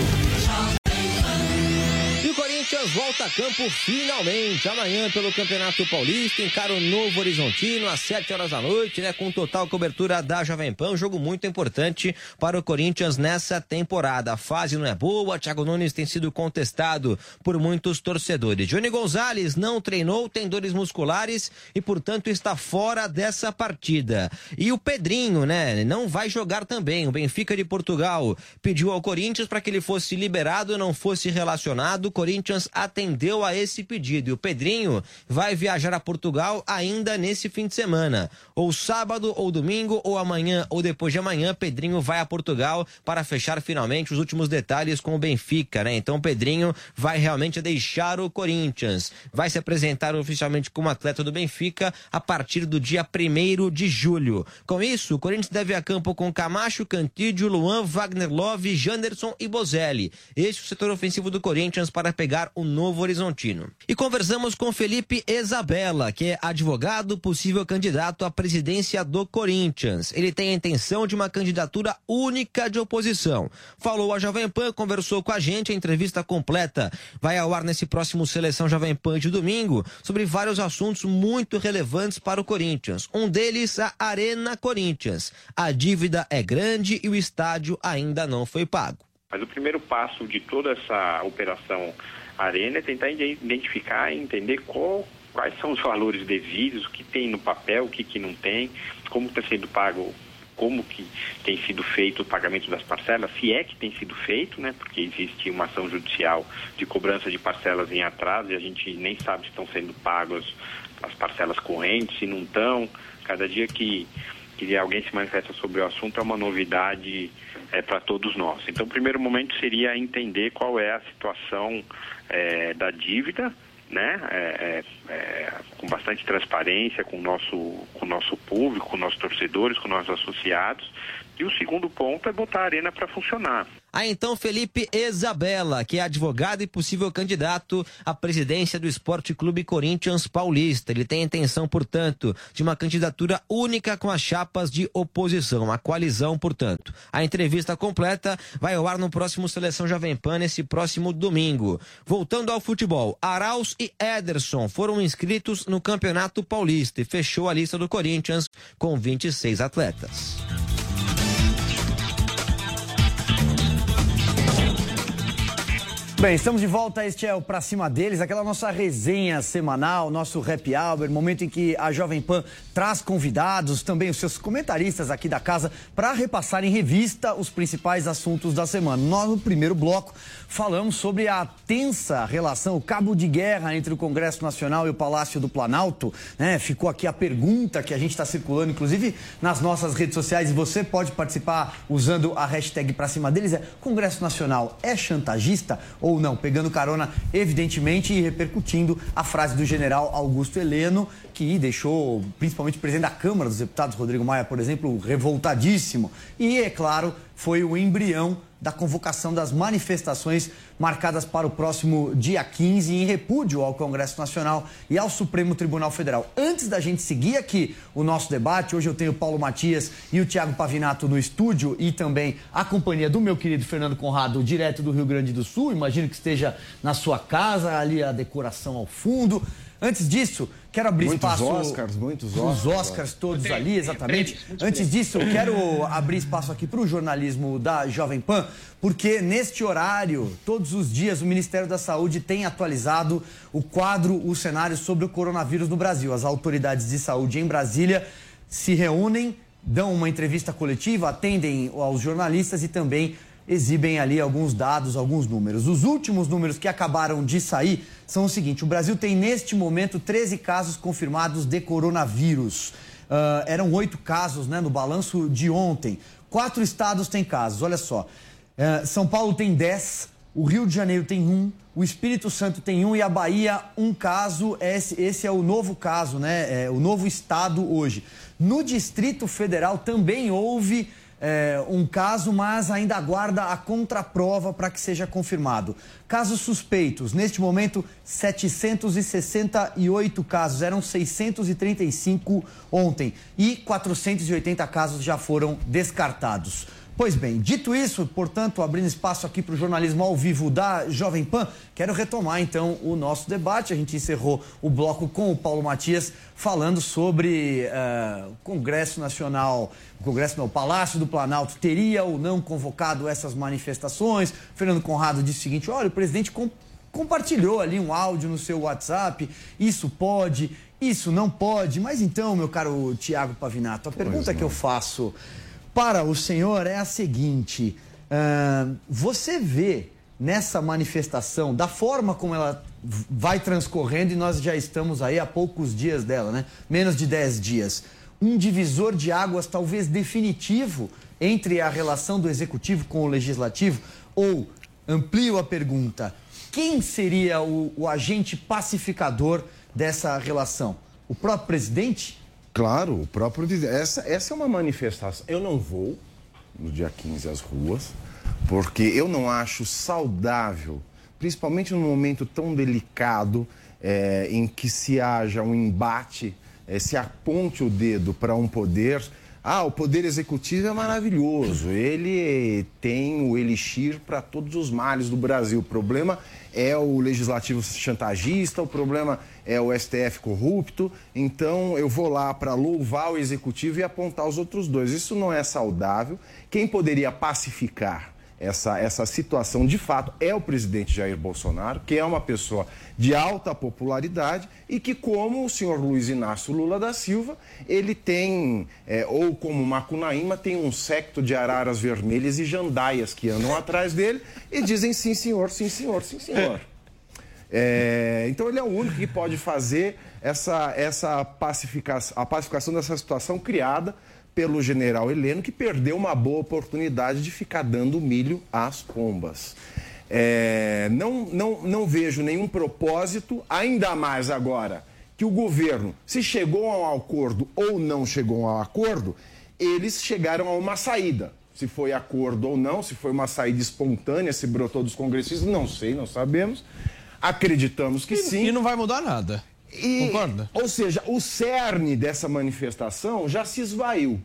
E o Corinthians volta a campo finalmente. Amanhã pelo Campeonato Paulista, encara o Novo Horizontino às 7 horas da noite, né? Com total cobertura da Jovem Pan. Um jogo muito importante para o Corinthians nessa temporada. A fase não é boa, Thiago Nunes tem sido contestado por muitos torcedores. Johnny Gonzalez não treinou, tem dores musculares e, portanto, está fora dessa partida. E o Pedrinho, né? Não vai jogar também. O Benfica de Portugal pediu ao Corinthians para que ele fosse liberado, não fosse relacionado. Corinthians atendeu a esse pedido. E o Pedrinho vai viajar a Portugal ainda nesse fim de semana. Ou sábado, ou domingo, ou amanhã, ou depois de amanhã, Pedrinho vai a Portugal para fechar finalmente os últimos detalhes com o Benfica, né? Então Pedrinho vai realmente deixar o Corinthians. Vai se apresentar oficialmente como atleta do Benfica a partir do dia 1 de julho. Com isso, o Corinthians deve a campo com Camacho, Cantídio, Luan, Wagner Love, Janderson e Bozelli. Este é o setor ofensivo do Corinthians para pegar o Novo Horizontino. E conversamos com Felipe Isabella, que é advogado, possível candidato à presidência do Corinthians. Ele tem a intenção de uma candidatura única de oposição. Falou a Jovem Pan, conversou com a gente, a entrevista completa vai ao ar nesse próximo Seleção Jovem Pan de domingo sobre vários assuntos muito relevantes para o Corinthians. Um deles, a Arena Corinthians. A dívida é grande e o estádio ainda não foi pago. Mas o primeiro passo de toda essa operação Arena é tentar identificar e entender qual, quais são os valores devidos, o que tem no papel, o que, que não tem, como está sendo pago, como que tem sido feito o pagamento das parcelas, se é que tem sido feito, né? Porque existe uma ação judicial de cobrança de parcelas em atraso e a gente nem sabe se estão sendo pagas as parcelas correntes, se não estão. Cada dia que, que alguém se manifesta sobre o assunto é uma novidade é, para todos nós. Então, o primeiro momento seria entender qual é a situação é, da dívida, né, é, é, é, com bastante transparência com o nosso, com o nosso público, com nossos torcedores, com nossos associados. E o segundo ponto é botar a arena para funcionar. Ah, então Felipe Isabella, que é advogado e possível candidato à presidência do Esporte Clube Corinthians Paulista. Ele tem a intenção, portanto, de uma candidatura única com as chapas de oposição, a coalizão, portanto. A entrevista completa vai ao ar no próximo Seleção Jovem Pan, nesse próximo domingo. Voltando ao futebol, Arauz e Ederson foram inscritos no Campeonato Paulista e fechou a lista do Corinthians com 26 atletas. Bem, estamos de volta. Este é o Pra Cima deles, aquela nossa resenha semanal, nosso happy hour, momento em que a Jovem Pan traz convidados, também os seus comentaristas aqui da casa, para repassar em revista os principais assuntos da semana. Nós, no primeiro bloco, falamos sobre a tensa relação, o cabo de guerra entre o Congresso Nacional e o Palácio do Planalto. Né? Ficou aqui a pergunta que a gente está circulando, inclusive nas nossas redes sociais, e você pode participar usando a hashtag Pra Cima deles: é Congresso Nacional é chantagista? Não, pegando carona, evidentemente, e repercutindo a frase do general Augusto Heleno, que deixou principalmente o presidente da Câmara dos Deputados, Rodrigo Maia, por exemplo, revoltadíssimo. E, é claro, foi o embrião da convocação das manifestações marcadas para o próximo dia 15 em repúdio ao Congresso Nacional e ao Supremo Tribunal Federal. Antes da gente seguir aqui o nosso debate, hoje eu tenho o Paulo Matias e o Tiago Pavinato no estúdio e também a companhia do meu querido Fernando Conrado, direto do Rio Grande do Sul. Imagino que esteja na sua casa, ali a decoração ao fundo. Antes disso, quero abrir muitos espaço. Oscars, muitos Oscars. Os Oscars todos ali, exatamente. Antes disso, eu quero abrir espaço aqui para o jornalismo da Jovem Pan, porque neste horário, todos os dias, o Ministério da Saúde tem atualizado o quadro, o cenário sobre o coronavírus no Brasil. As autoridades de saúde em Brasília se reúnem, dão uma entrevista coletiva, atendem aos jornalistas e também exibem ali alguns dados, alguns números. Os últimos números que acabaram de sair são o seguinte: o Brasil tem neste momento 13 casos confirmados de coronavírus. Uh, eram oito casos né, no balanço de ontem. Quatro estados têm casos, olha só. Uh, São Paulo tem 10, o Rio de Janeiro tem um, o Espírito Santo tem um e a Bahia um caso. Esse, esse é o novo caso, né? É o novo estado hoje. No Distrito Federal também houve é, um caso, mas ainda aguarda a contraprova para que seja confirmado. Casos suspeitos, neste momento, 768 casos, eram 635 ontem, e 480 casos já foram descartados. Pois bem, dito isso, portanto, abrindo espaço aqui para o jornalismo ao vivo da Jovem Pan, quero retomar então o nosso debate. A gente encerrou o bloco com o Paulo Matias falando sobre uh, o Congresso Nacional, o Congresso não, o Palácio do Planalto teria ou não convocado essas manifestações. Fernando Conrado disse o seguinte: olha, o presidente com, compartilhou ali um áudio no seu WhatsApp, isso pode, isso não pode. Mas então, meu caro Tiago Pavinato, a pergunta que eu faço para o senhor é a seguinte: uh, você vê nessa manifestação, da forma como ela vai transcorrendo, e nós já estamos aí há poucos dias dela, né? Menos de 10 dias. Um divisor de águas talvez definitivo entre a relação do executivo com o legislativo? Ou, amplio a pergunta, quem seria o, o agente pacificador dessa relação? O próprio presidente? Claro, o próprio essa essa é uma manifestação. Eu não vou no dia 15 às ruas, porque eu não acho saudável, principalmente num momento tão delicado é, em que se haja um embate, é, se aponte o dedo para um poder ah, o poder executivo é maravilhoso, ele tem o elixir para todos os males do Brasil. O problema é o legislativo chantagista, o problema é o STF corrupto. Então eu vou lá para louvar o executivo e apontar os outros dois. Isso não é saudável. Quem poderia pacificar essa, essa situação de fato é o presidente Jair Bolsonaro, que é uma pessoa de alta popularidade e que, como o senhor Luiz Inácio Lula da Silva, ele tem, é, ou como Macunaíma, tem um secto de araras vermelhas e jandaias que andam atrás dele e dizem sim, senhor, sim, senhor, sim, senhor. É, então ele é o único que pode fazer essa, essa pacificação, a pacificação dessa situação criada pelo general Heleno, que perdeu uma boa oportunidade de ficar dando milho às pombas. É, não, não, não vejo nenhum propósito, ainda mais agora que o governo, se chegou a um acordo ou não chegou a um acordo, eles chegaram a uma saída. Se foi acordo ou não, se foi uma saída espontânea, se brotou dos congressistas, não sei, não sabemos. Acreditamos que e, sim. E não vai mudar nada. E, Concorda? Ou seja, o cerne dessa manifestação já se esvaiu.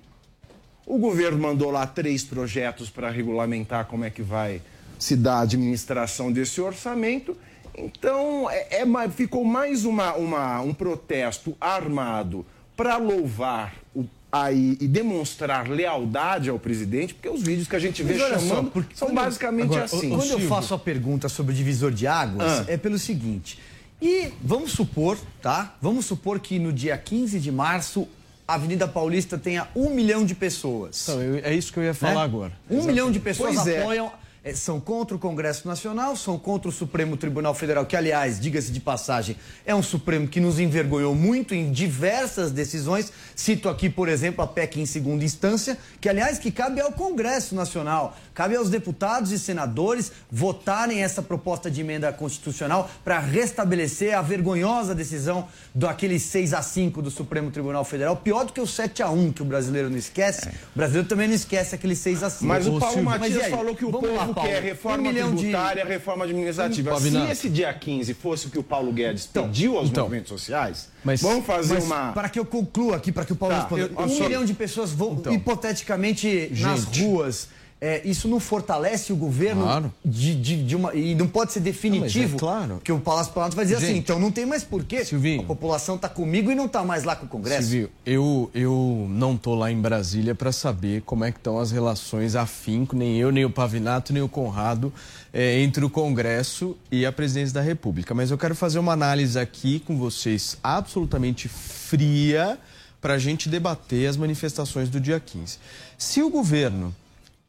O governo mandou lá três projetos para regulamentar como é que vai se dar a administração desse orçamento. Então, é, é ficou mais uma, uma, um protesto armado para louvar o, aí, e demonstrar lealdade ao presidente, porque os vídeos que a gente vê chamando só, são basicamente agora, assim. Quando eu faço a pergunta sobre o divisor de águas, ah. é pelo seguinte. E vamos supor, tá? Vamos supor que no dia 15 de março a Avenida Paulista tenha um milhão de pessoas. Então, eu, é isso que eu ia falar né? agora. Um Exatamente. milhão de pessoas pois é. apoiam. É é, são contra o Congresso Nacional, são contra o Supremo Tribunal Federal, que, aliás, diga-se de passagem, é um Supremo que nos envergonhou muito em diversas decisões. Cito aqui, por exemplo, a PEC em segunda instância, que, aliás, que cabe ao Congresso Nacional, cabe aos deputados e senadores votarem essa proposta de emenda constitucional para restabelecer a vergonhosa decisão do aquele 6 a 5 do Supremo Tribunal Federal, pior do que o 7 a 1 que o brasileiro não esquece. É. O brasileiro também não esquece aquele 6 a 5. Mas o Paulo Matias falou que o povo Paulo. quer reforma um tributária, de... reforma administrativa. Se esse dia 15 fosse o que o Paulo Guedes então, pediu aos então, movimentos sociais, mas, vamos fazer mas, uma. Para que eu conclua aqui, para que o Paulo tá, responda. Um só... milhão de pessoas vão, então, hipoteticamente, gente. nas ruas é, isso não fortalece o governo claro. de, de, de, uma. E não pode ser definitivo. Não, é claro. Que o Palácio Planalto vai dizer assim, Gente, assim, então não tem mais porquê. Silvinho, a população está comigo e não está mais lá com o Congresso. Silvio, eu, eu não estou lá em Brasília para saber como é que estão as relações afinco, nem eu, nem o Pavinato, nem o Conrado, é, entre o Congresso e a presidência da República. Mas eu quero fazer uma análise aqui com vocês absolutamente fria para a gente debater as manifestações do dia 15. Se o governo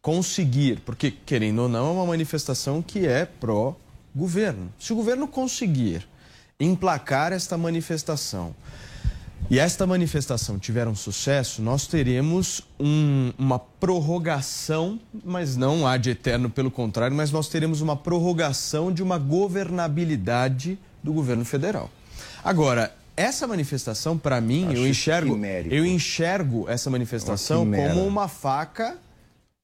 conseguir, porque querendo ou não, é uma manifestação que é pró-governo. Se o governo conseguir emplacar esta manifestação e esta manifestação tiver um sucesso, nós teremos um, uma prorrogação, mas não há de eterno, pelo contrário, mas nós teremos uma prorrogação de uma governabilidade do governo federal. Agora, essa manifestação, para mim, eu enxergo, eu enxergo essa manifestação como uma faca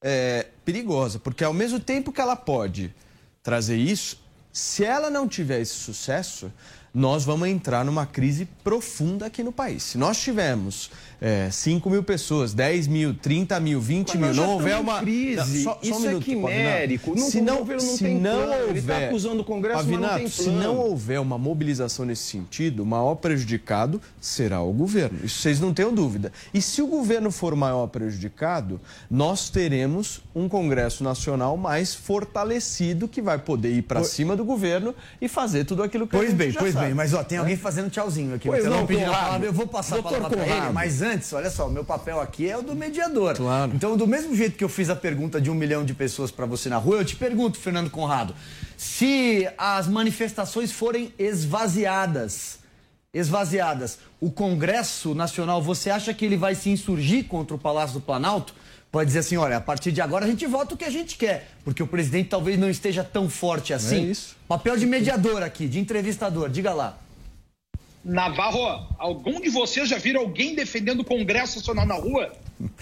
é, perigosa, porque ao mesmo tempo que ela pode trazer isso, se ela não tiver esse sucesso, nós vamos entrar numa crise profunda aqui no país. Se nós tivermos é, 5 mil pessoas, 10 mil, 30 mil, 20 mil, não houver uma. crise. Só, só Isso um é minuto, quimérico. se No não, governo não se tem não plano. houver. Ele tá acusando o Congresso, mas não Pavinato, tem se plano. não houver uma mobilização nesse sentido, o maior prejudicado será o governo. Isso vocês não tenham dúvida. E se o governo for o maior prejudicado, nós teremos um Congresso Nacional mais fortalecido que vai poder ir para cima do governo e fazer tudo aquilo que a Pois gente bem, já pois sabe. bem, mas ó, tem alguém fazendo tchauzinho aqui. Pois não, vou pedir a Conrado. palavra, eu vou passar a palavra para ele, mas antes, olha só, o meu papel aqui é o do mediador. Claro. Então, do mesmo jeito que eu fiz a pergunta de um milhão de pessoas para você na rua, eu te pergunto, Fernando Conrado, se as manifestações forem esvaziadas, esvaziadas, o Congresso Nacional, você acha que ele vai se insurgir contra o Palácio do Planalto? Pode dizer assim, olha, a partir de agora a gente vota o que a gente quer, porque o presidente talvez não esteja tão forte assim. É isso. Papel de mediador aqui, de entrevistador, diga lá. Navarro, algum de vocês já viram alguém defendendo o Congresso Nacional na rua?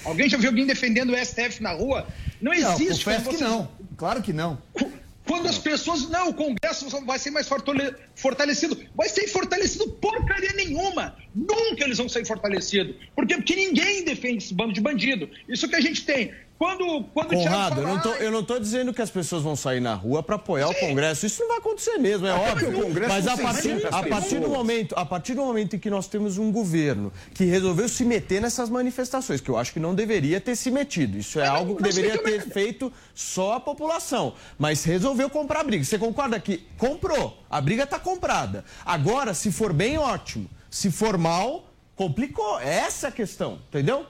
Alguém já viu alguém defendendo o STF na rua? Não Não, existe. confesso quando que vocês- não. Claro que não. Quando as pessoas. Não, o Congresso vai ser mais fortale- fortalecido. Vai ser fortalecido porcaria nenhuma. Nunca eles vão ser fortalecidos. Por quê? Porque ninguém defende esse bando de bandido. Isso que a gente tem. Quando, quando Conrado, eu fala, não, tô, "Ai, eu não tô dizendo que as pessoas vão sair na rua para apoiar o Congresso. Isso não vai acontecer mesmo, é Até óbvio. Mas a não partir, a partir do momento, a partir do momento em que nós temos um governo que resolveu se meter nessas manifestações, que eu acho que não deveria ter se metido. Isso é não- algo que deveria fica- ter feito só a população. Mas resolveu comprar a briga. Você concorda que comprou? A briga está comprada. Agora, se for bem, ótimo. Se for mal, complicou. Essa é a questão, entendeu?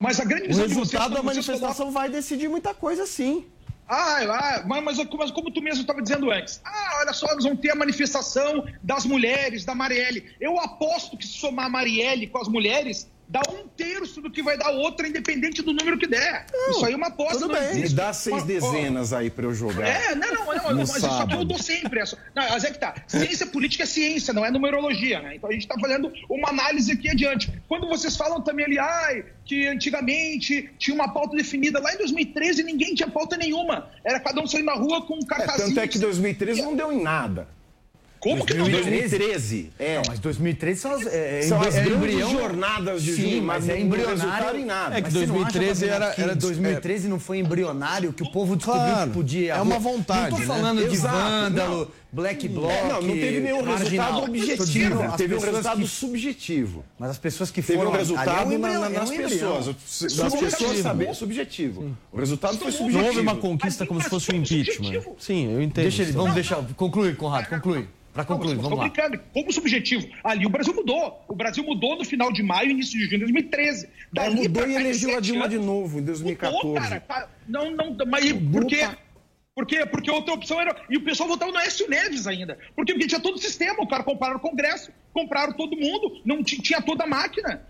Mas a grande O visão resultado da manifestação vai decidir muita coisa, sim. Ah, mas, mas, mas como tu mesmo estava dizendo antes, ah, olha só, nós vamos ter a manifestação das mulheres, da Marielle. Eu aposto que se somar a Marielle com as mulheres, dá um terço do que vai dar outra, independente do número que der. isso aí é uma aposta. tudo não bem. existe. Me dá seis dezenas aí pra eu jogar. É, não, não, não, mas isso aqui eu dou sempre. Essa. Não, mas é que tá. Ciência política é ciência, não é numerologia, né? Então a gente tá fazendo uma análise aqui adiante. Quando vocês falam também ali, ai, que antigamente tinha uma pauta definida, lá em 2013 ninguém tinha pauta nenhuma. Era cada um saindo na rua com um É, cartazinho. tanto é que 2013 não deu em nada. Como que não deu? 2013, é. Não, mas 2013 são as, é, São embri- as é grandes jornadas de Sim, junho, mas é não- não embrionário. em nada. É que Mas você não acha, 2013 Fabinho, era- que era- 2013 não foi embrionário, que o povo descobriu Claro, que podia. é uma vontade, Não tô né? falando de Exato, vândalo, black bloc. É, não, não teve nenhum marginal. resultado objetivo. as Teve um resultado que- subjetivo. Mas as pessoas que Teve foram um resultado ali, é um na- embrião, na- é um nas pessoas. Das Subjetivo. pessoas saber, subjetivo. O resultado foi Não subjetivo. houve uma conquista como se fosse um impeachment. Sim, eu entendo. Deixa ele, isso. vamos deixar, concluir, Conrado, conclui. Para concluir, Não, vamos lá. brincando. Como subjetivo. Ali o Brasil mudou. O Brasil mudou no final de maio, início de junho de 2013. É, Dali mudou e elegeu a Dilma anos, de novo em 2014. Mudou, cara. Não, não, mas por quê? Por quê? Porque outra opção era. E o pessoal votava no Aécio Neves ainda. Por quê? Porque tinha todo o sistema. O cara compraram o Congresso, compraram todo mundo, não ti- tinha toda a máquina.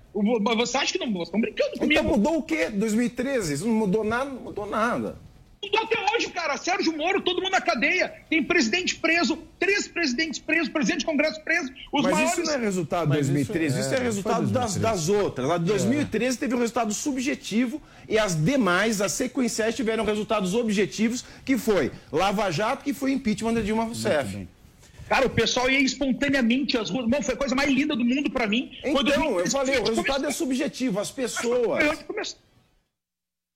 Você acha que não? Vocês estão brincando comigo. Então mudou o quê? 2013? Isso não mudou nada? Não mudou nada. Mudou até hoje, cara. Sérgio Moro, todo mundo na cadeia. Tem presidente preso, três presidentes presos, presidente de Congresso preso. Os Mas maiores. isso não é resultado de Mas isso 2013, isso é, é, resultado das, 2013. das outras. Lá de 2013 teve um resultado subjetivo e as demais, as sequenciais, tiveram resultados objetivos, que foi Lava Jato, que foi impeachment da Dilma Rousseff. Cara, o pessoal ia espontaneamente às ruas. Não, foi a coisa mais linda do mundo pra mim. Foi Então, 2013, eu falei, o resultado é subjetivo, as pessoas.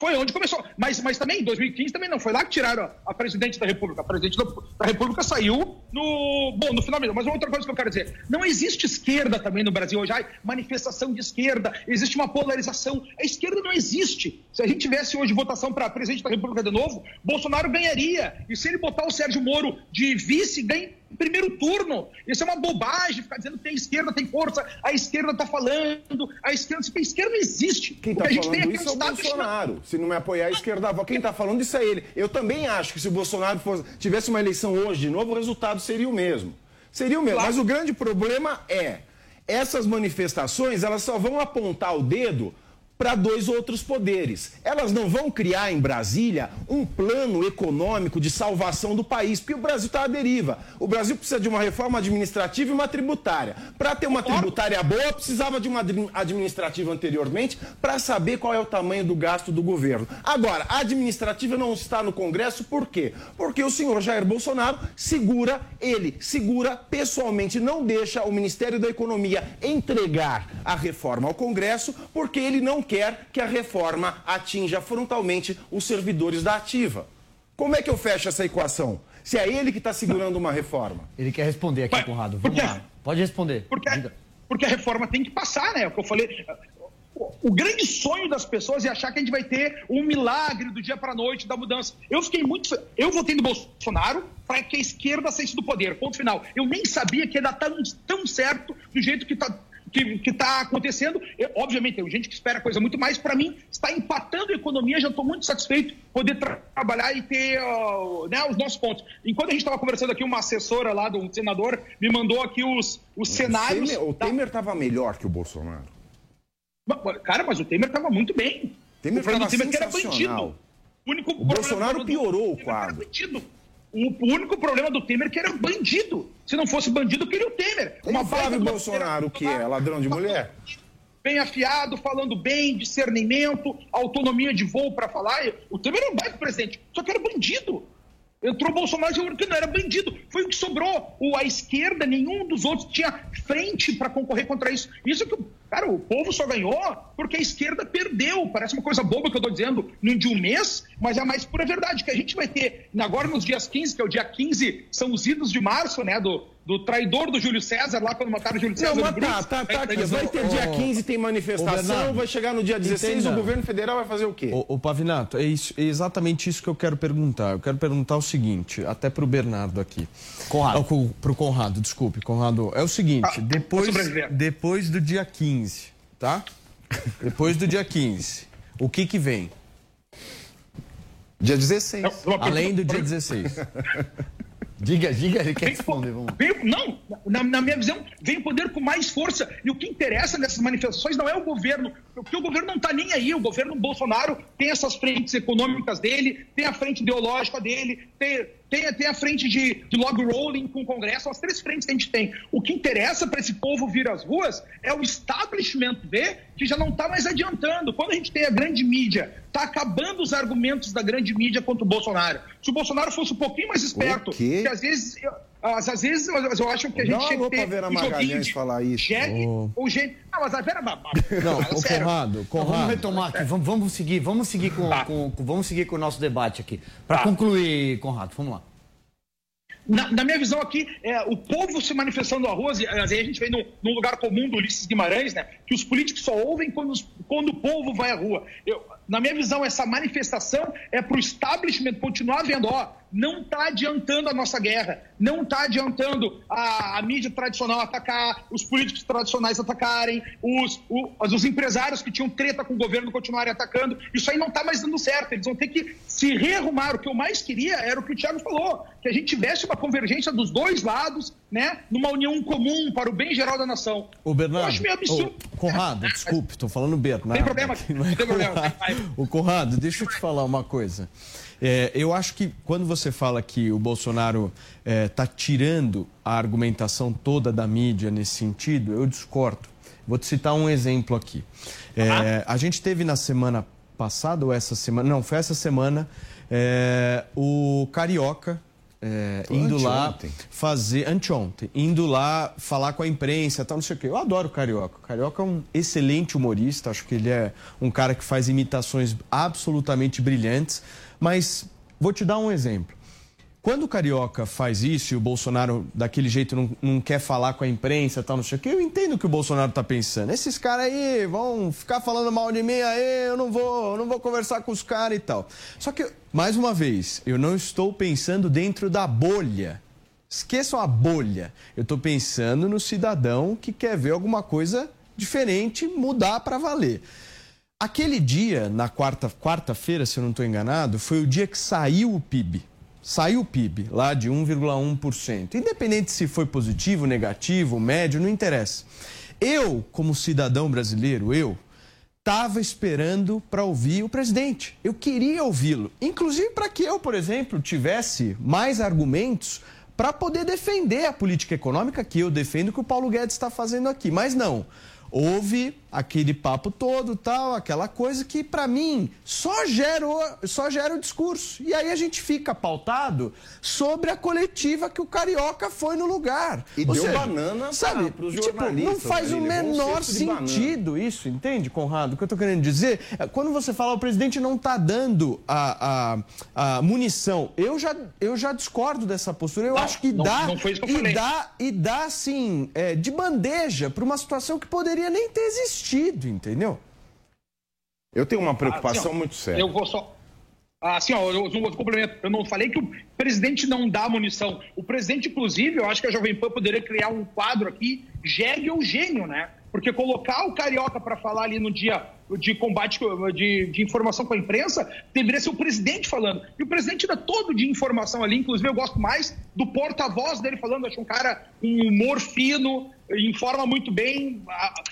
Foi onde começou. Mas, mas também, em 2015 também não. Foi lá que tiraram a, presidente da República. A presidente da, República saiu no. Bom, no final mesmo. Mas outra coisa que eu quero dizer: não existe esquerda também no Brasil hoje. Ai, manifestação de esquerda, existe uma polarização. A esquerda não existe. Se a gente tivesse hoje votação para presidente da República de novo, Bolsonaro ganharia. E se ele botar o Sérgio Moro de vice, ganha primeiro turno. Isso é uma bobagem, ficar dizendo que tem esquerda, tem força, a esquerda está falando, a esquerda. A esquerda não existe. Quem está falando aqui isso é o Bolsonaro. Se não me apoiar a esquerda, quem está falando isso é ele. Eu também acho que se o Bolsonaro fosse- tivesse uma eleição hoje de novo, o resultado seria o mesmo. Seria o mesmo. Claro. Mas o grande problema é, essas manifestações, elas só vão apontar o dedo para dois outros poderes. Elas não vão criar em Brasília um plano econômico de salvação do país, porque o Brasil está à deriva. O Brasil precisa de uma reforma administrativa e uma tributária. Para ter uma tributária boa, precisava de uma administrativa anteriormente para saber qual é o tamanho do gasto do governo. Agora, a administrativa não está no Congresso, por quê? Porque o senhor Jair Bolsonaro segura, ele segura pessoalmente, não deixa o Ministério da Economia entregar a reforma ao Congresso, porque ele não quer que a reforma atinja frontalmente os servidores da ativa. Como é que eu fecho essa equação? Se é ele que está segurando uma reforma. Ele quer responder aqui, Conrado. Vamos lá. Pode responder. Porque, porque a reforma tem que passar, né? É o que eu falei. O grande sonho das pessoas é achar que a gente vai ter um milagre do dia para a noite da mudança. Eu fiquei muito. Eu votei no Bolsonaro para que a esquerda saísse do poder. Ponto final. Eu nem sabia que ia dar tão, tão certo do jeito que está que está acontecendo. Eu, obviamente, tem gente que espera coisa muito mais. Para mim, está empatando a economia. Já estou muito satisfeito poder tra trabalhar e ter uh, né, os nossos pontos. Enquanto a gente estava conversando aqui, uma assessora lá do um senador me mandou aqui os, os cenários. O Temer estava da... melhor que o Bolsonaro. Cara, mas o Temer estava muito bem. Temer o Temer que era bandido. O, único o Bolsonaro piorou o quadro. O único problema do Temer é que era bandido. Se não fosse bandido, queria o Temer. Uma o Flávio Bolsonaro, o que é? Ladrão de mulher? Bem afiado, falando bem, discernimento, autonomia de voo para falar. O Temer era um baita presidente, só que era bandido. Entrou Bolsonaro e que não era bandido. Foi o que sobrou. O, a esquerda, nenhum dos outros tinha frente para concorrer contra isso. Isso que, cara, o povo só ganhou porque a esquerda perdeu. Parece uma coisa boba que eu estou dizendo de um mês, mas é a mais pura verdade. Que a gente vai ter agora nos dias 15, que é o dia 15, são os idos de março, né? Do, do traidor do Júlio César, lá quando mataram o Júlio César. Não, mas tá, tá, tá, aqui. Vai ter dia 15, tem manifestação, vai chegar no dia 16, entenda. o governo federal vai fazer o quê? O, o Pavinato, é, isso, é exatamente isso que eu quero perguntar. Eu quero perguntar o seguinte, até para o Bernardo aqui. Conrado. Para o Conrado, desculpe, Conrado. É o seguinte, ah, depois, depois do dia 15, tá? Depois do dia 15, o que que vem? Dia 16. Além do dia 16. Diga, diga, ele quer responder. Vamos. não, na, na, minha visão, vem poder com mais força. E o que interessa nessas manifestações não é o governo, porque o governo não está nem aí. O governo Bolsonaro tem essas frentes econômicas dele, tem a frente ideológica dele, tem, tem, tem a frente de, de log rolling com o Congresso, as três frentes que a gente tem. O que interessa para esse povo vir às ruas é o establishment ver que já não está mais adiantando. Quando a gente tem a grande mídia, está acabando os argumentos da grande mídia contra o Bolsonaro. Se o Bolsonaro fosse um pouquinho mais esperto, que às vezes. Às, às vezes eu acho que a gente tinha que ter Vera um de falar isso. Jegue oh. ou gente. Não, mas a Vera. Não, o Conrado, Conrado. vamos retomar aqui, vamos, vamos seguir, vamos seguir com, tá. com, com, vamos seguir com o nosso debate aqui. Para tá. concluir, Conrado, vamos lá. Na, na, minha visão aqui, é, o povo se manifestando à rua, e a gente vem num, num, lugar comum do Ulisses Guimarães, né, que os políticos só ouvem quando, os, quando o povo vai à rua. Eu, na minha visão, essa manifestação é para o establishment continuar vendo, ó, não está adiantando a nossa guerra, não está adiantando a, a, mídia tradicional atacar, os políticos tradicionais atacarem, os, o, os empresários que tinham treta com o governo continuarem atacando. Isso aí não está mais dando certo. Eles vão ter que se rearrumar. O que eu mais queria era o que o Thiago falou, que a gente tivesse uma convergência dos dois lados, né, numa união comum para o bem geral da nação. O Bernardo, eu acho meio absurdo. O Conrado, desculpe, estou falando Bernardo. Tem problema, não tem problema. O Conrado, deixa eu te falar uma coisa. É, eu acho que quando você fala que o Bolsonaro está é, tirando a argumentação toda da mídia nesse sentido, eu discordo. Vou te citar um exemplo aqui. É, a gente teve na semana passada, ou essa semana, não, foi essa semana, é, o Carioca é, indo lá fazer anteontem, indo lá falar com a imprensa, tal, não sei o quê. Eu adoro o Carioca. O Carioca é um excelente humorista, acho que ele é um cara que faz imitações absolutamente brilhantes. Mas vou te dar um exemplo. Quando o Carioca faz isso e o Bolsonaro daquele jeito não, não quer falar com a imprensa tal, não sei o que, eu entendo o que o Bolsonaro está pensando. Esses caras aí vão ficar falando mal de mim, aí eu não vou, eu não vou conversar com os caras e tal. Só que, mais uma vez, eu não estou pensando dentro da bolha. Esqueçam a bolha. Eu estou pensando no cidadão que quer ver alguma coisa diferente mudar para valer. Aquele dia, na quarta-feira, quarta se eu não estou enganado, foi o dia que saiu o PIB. Saiu o PIB, lá de 1,1%. Independente se foi positivo, negativo, médio, não interessa. Eu, como cidadão brasileiro, eu estava esperando para ouvir o presidente. Eu queria ouvi-lo. Inclusive para que eu, por exemplo, tivesse mais argumentos para poder defender a política econômica que eu defendo que o Paulo Guedes está fazendo aqui. Mas não houve aquele papo todo, tal, aquela coisa que para mim só gerou, só gera o discurso. E aí a gente fica pautado sobre a coletiva que o carioca foi no lugar. E Ou deu seja, banana sabe, para os tipo, Não faz o menor sentido isso, entende, Conrado? O que eu estou querendo dizer é quando você fala o presidente não está dando a, a, a, munição, eu já, eu já discordo dessa postura. Eu não, acho que não, dá não que e dá e dá assim é, de bandeja para uma situação que poderia nem ter existido, entendeu? Eu tenho uma preocupação assim, ó, muito séria. Eu vou só. Assim, ó, eu, eu, complemento. Eu não falei que o presidente não dá munição. O presidente, inclusive, eu acho que a Jovem Pan poderia criar um quadro aqui, jegue ou gênio, né? Porque colocar o Carioca para falar ali no dia de combate de, de, informação com a imprensa deveria ser o presidente falando. E o presidente dá todo de informação ali, inclusive eu gosto mais do porta-voz dele falando, acho um cara um humor fino, informa muito bem.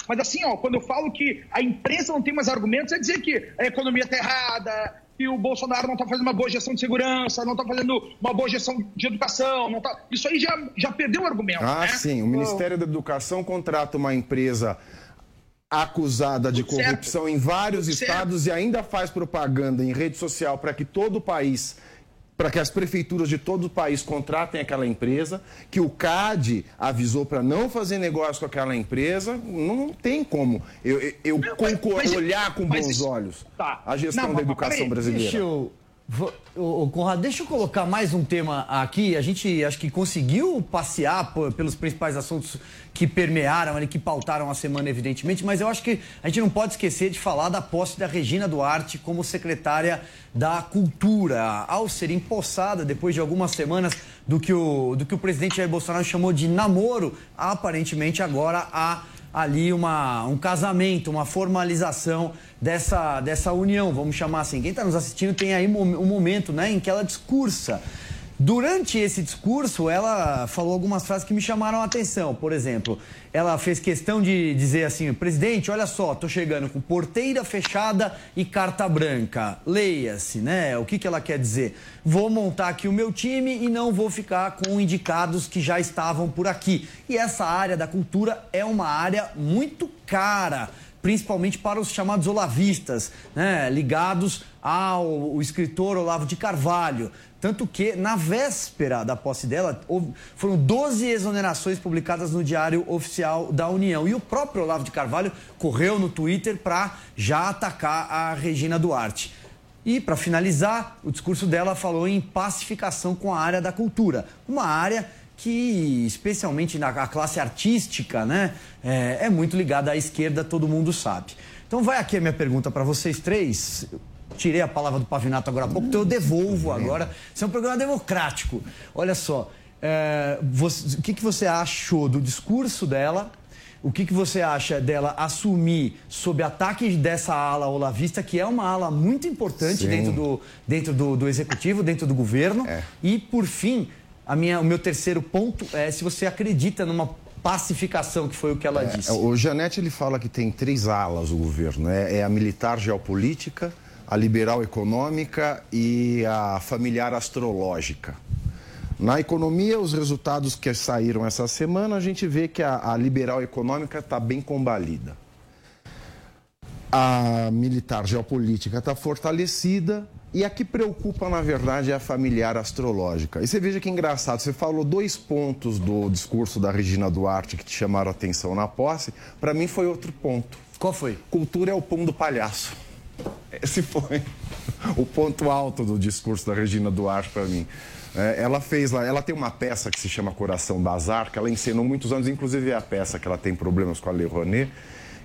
Mas assim, ó, quando eu falo que a imprensa não tem mais argumentos, é dizer que a economia está errada, que o Bolsonaro não está fazendo uma boa gestão de segurança, não está fazendo uma boa gestão de educação. Não tá... Isso aí já, já perdeu o argumento. Ah, né? sim. O Ministério da Educação contrata uma empresa acusada de corrupção certo. em vários Tudo estados certo. e ainda faz propaganda em rede social para que todo o país para que as prefeituras de todo o país contratem aquela empresa, que o CAD avisou para não fazer negócio com aquela empresa, não tem como eu, eu não, mas, olhar com bons isso, olhos tá. a gestão não, da educação brasileira. Deixa eu, Ô, Conrado, deixa eu colocar mais um tema aqui. A gente acho que conseguiu passear por, pelos principais assuntos que permearam ali, que pautaram a semana, evidentemente, mas eu acho que a gente não pode esquecer de falar da posse da Regina Duarte como secretária da Cultura, ao ser empossada depois de algumas semanas do que o, do que o presidente Jair Bolsonaro chamou de namoro, aparentemente agora a ali uma, um casamento, uma formalização dessa, dessa união, vamos chamar assim. Quem está nos assistindo tem aí um momento né, em que ela discursa. Durante esse discurso, ela falou algumas frases que me chamaram a atenção. Por exemplo, ela fez questão de dizer assim: presidente, olha só, tô chegando com porteira fechada e carta branca. Leia-se, né? O que, que ela quer dizer? Vou montar aqui o meu time e não vou ficar com indicados que já estavam por aqui. E essa área da cultura é uma área muito cara principalmente para os chamados olavistas, né, ligados ao escritor Olavo de Carvalho. Tanto que, na véspera da posse dela, foram 12 exonerações publicadas no Diário Oficial da União. E o próprio Olavo de Carvalho correu no Twitter para já atacar a Regina Duarte. E, para finalizar, o discurso dela falou em pacificação com a área da cultura. Uma área que, especialmente na classe artística, né, é, é muito ligada à esquerda, todo mundo sabe. Então, vai aqui a minha pergunta para vocês três tirei a palavra do Pavinato agora há pouco, então eu devolvo agora. Isso é um programa democrático. Olha só, é, você, o que, que você achou do discurso dela? O que, que você acha dela assumir sob ataque dessa ala olavista, que é uma ala muito importante dentro, do, dentro do, do, executivo, dentro do governo? É. E, por fim, a minha, o meu terceiro ponto é se você acredita numa pacificação, que foi o que ela é, disse. O Janete ele fala que tem três alas o governo: é, é a militar geopolítica, a liberal econômica e a familiar astrológica. Na economia, os resultados que saíram essa semana, a gente vê que a, a liberal econômica está bem combalida. A militar geopolítica está fortalecida e a que preocupa, na verdade, é a familiar astrológica. E você veja que engraçado, você falou dois pontos do discurso da Regina Duarte que te chamaram a atenção na posse. Para mim foi outro ponto. Qual foi? Cultura é o pão do palhaço. Esse foi o ponto alto do discurso da Regina Duarte para mim. É, ela fez lá, ela tem uma peça que se chama Coração Bazar, que ela ensinou muitos anos, inclusive é a peça que ela tem problemas com a Lei Rouanet,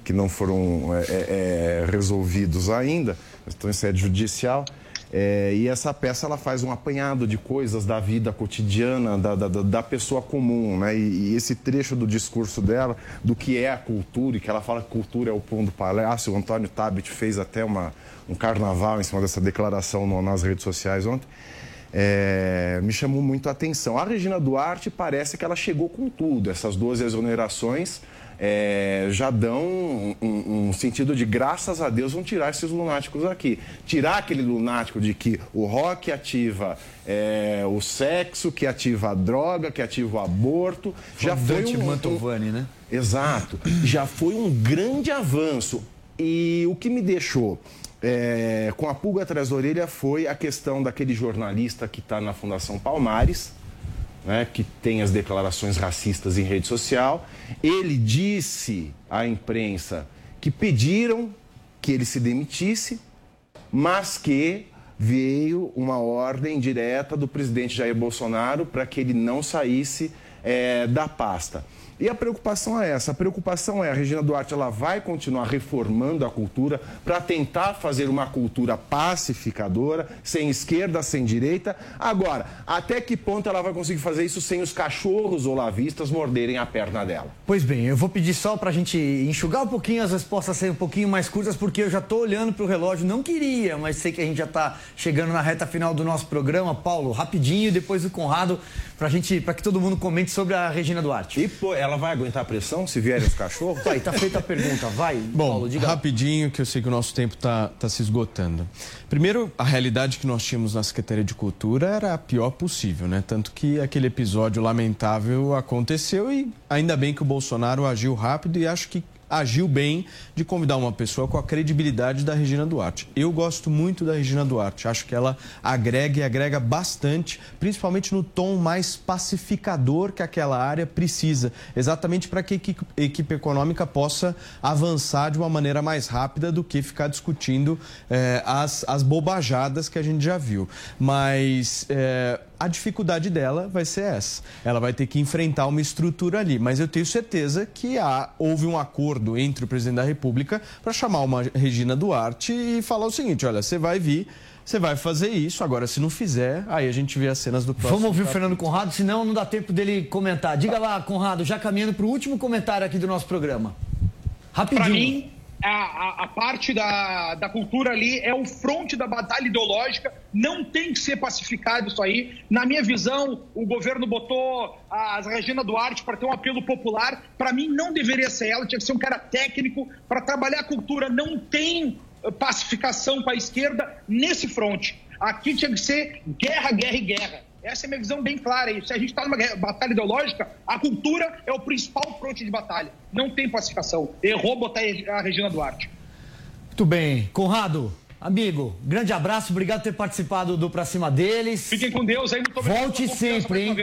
que não foram é, é, é resolvidos ainda, estão em sede judicial. É, e essa peça ela faz um apanhado de coisas da vida cotidiana, da, da, da pessoa comum. Né? E, e, esse trecho do discurso dela, do que é a cultura, e que ela fala que cultura é o pão do palácio. O Antônio Tabit fez até uma, um carnaval em cima dessa declaração no, nas redes sociais ontem. É, me chamou muito a atenção. A Regina Duarte parece que ela chegou com tudo, essas duas exonerações é, já dão um, um, um, sentido de graças a Deus vão tirar esses lunáticos aqui. Tirar aquele lunático de que o rock ativa é, o sexo, que ativa a droga, que ativa o aborto. já foi um, Mantovani, né? Exato. Já foi um grande avanço. E o que me deixou é, com a pulga atrás da orelha foi a questão daquele jornalista que está na Fundação Palmares, né, que tem as declarações racistas em rede social. Ele disse à imprensa que pediram que ele se demitisse, mas que veio uma ordem direta do presidente Jair Bolsonaro para que ele não saísse é, da pasta. E a preocupação é essa. A preocupação é a Regina Duarte ela vai continuar reformando a cultura para tentar fazer uma cultura pacificadora, sem esquerda, sem direita. Agora, até que ponto ela vai conseguir fazer isso sem os cachorros olavistas morderem a perna dela? Pois bem, eu vou pedir só para a gente enxugar um pouquinho as respostas serem um pouquinho mais curtas, porque eu já estou olhando para o relógio. Não queria, mas sei que a gente já está chegando na reta final do nosso programa. Paulo, rapidinho, depois o Conrado, para gente, para que todo mundo comente sobre a Regina Duarte. E pô, ela vai aguentar a pressão se vierem os cachorros? Aí, tá feita a pergunta, vai. Bom, Paulo, diga rapidinho, que eu sei que o nosso tempo está tá se esgotando. Primeiro, a realidade que nós tínhamos na Secretaria de Cultura era a pior possível, né? Tanto que aquele episódio lamentável aconteceu e ainda bem que o Bolsonaro agiu rápido e acho que agiu bem de convidar uma pessoa com a credibilidade da Regina Duarte. Eu gosto muito da Regina Duarte, acho que ela agrega e agrega bastante, principalmente no tom mais pacificador que aquela área precisa, exatamente para que a equipe, econômica possa avançar de uma maneira mais rápida do que ficar discutindo eh, as, as bobajadas que a gente já viu. Mas eh, a dificuldade dela vai ser essa. Ela vai ter que enfrentar uma estrutura ali. Mas eu tenho certeza que há, houve um acordo entre o presidente da República para chamar uma Regina Duarte e falar o seguinte: olha, você vai vir. Você vai fazer isso, agora se não fizer, aí a gente vê as cenas do próximo. Vamos ouvir o Fernando Conrado, senão não dá tempo dele comentar. Diga lá, Conrado, já caminhando para o último comentário aqui do nosso programa. Rapidinho. Para mim, a, a, a, parte da, da cultura ali é o fronte da batalha ideológica, não tem que ser pacificado isso aí. Na minha visão, o governo botou a Regina Duarte para ter um apelo popular. Para mim, não deveria ser ela, tinha que ser um cara técnico para trabalhar a cultura. Não tem pacificação com a esquerda nesse fronte. Aqui tinha que ser guerra, guerra e guerra. Essa é a minha visão bem clara. E se a gente está numa batalha ideológica, a cultura é o principal fronte de batalha. Não tem pacificação. Errou botar a Regina Duarte. Muito bem. Conrado, amigo, grande abraço. Obrigado por ter participado do Pra Cima deles. Fiquem com Deus aí. Muito obrigado Volte sempre, hein?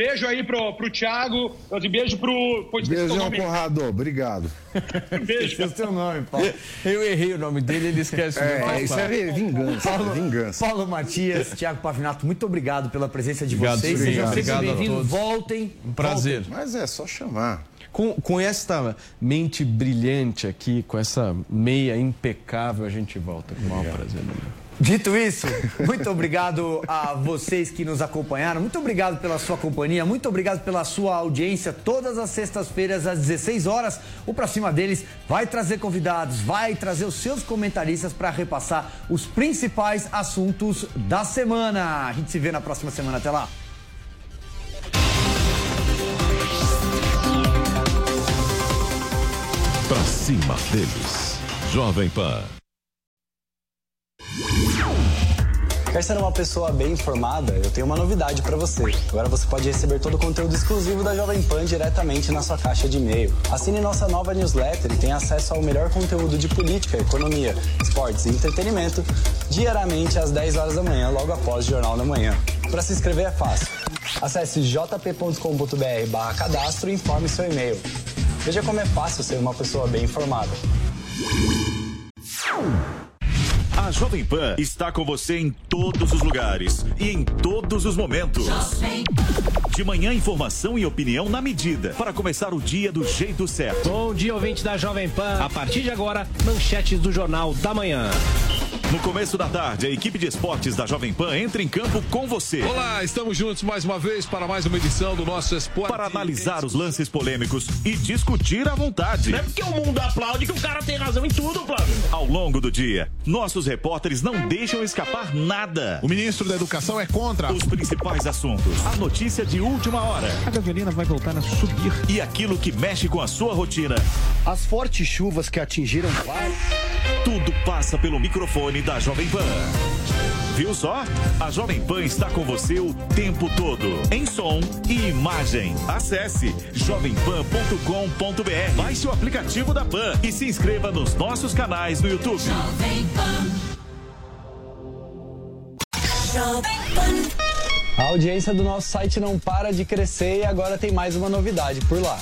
Beijo aí pro, pro Thiago, beijo pro. Beijão, Conrado, obrigado. beijo. Esse é o nome, Paulo. Eu errei o nome dele, ele esquece o nome. É, isso é vingança. Paulo, vingança. Paulo Matias, Thiago Pavinato, muito obrigado pela presença de obrigado, vocês. Sejam sempre bem-vindos. Voltem. Um prazer. Voltem. Mas é só chamar. Com, com esta mente brilhante aqui, com essa meia impecável, a gente volta com o maior prazer. Né? Dito isso, muito obrigado a vocês que nos acompanharam. Muito obrigado pela sua companhia. Muito obrigado pela sua audiência. Todas as sextas-feiras, às 16 horas, o Pra Cima deles vai trazer convidados, vai trazer os seus comentaristas para repassar os principais assuntos da semana. A gente se vê na próxima semana. Até lá. Pra cima deles. Jovem Pan. Quer ser uma pessoa bem informada? Eu tenho uma novidade para você. Agora você pode receber todo o conteúdo exclusivo da Jovem Pan diretamente na sua caixa de e-mail. Assine nossa nova newsletter e tenha acesso ao melhor conteúdo de política, economia, esportes e entretenimento diariamente às 10 horas da manhã, logo após o Jornal da Manhã. Para se inscrever é fácil. Acesse jp.com.br cadastro e informe seu e-mail. Veja como é fácil ser uma pessoa bem informada. A Jovem Pan está com você em todos os lugares e em todos os momentos. De manhã, informação e opinião na medida para começar o dia do jeito certo. Bom dia, ouvinte da Jovem Pan. A partir de agora, manchetes do Jornal da Manhã. No começo da tarde, a equipe de esportes da Jovem Pan entra em campo com você. Olá, estamos juntos mais uma vez para mais uma edição do nosso Esporte. Para analisar os lances polêmicos e discutir à vontade. Não é porque o mundo aplaude que o cara tem razão em tudo, Flávio. Ao longo do dia, nossos repórteres não deixam escapar nada. O ministro da Educação é contra os principais assuntos. A notícia de última hora. A gasolina vai voltar a subir. E aquilo que mexe com a sua rotina. As fortes chuvas que atingiram vários. Tudo passa pelo microfone da Jovem Pan. Viu só? A Jovem Pan está com você o tempo todo, em som e imagem. Acesse jovempan.com.br, baixe o aplicativo da Pan e se inscreva nos nossos canais no YouTube. Jovem Pan. Jovem Pan. A audiência do nosso site não para de crescer e agora tem mais uma novidade por lá.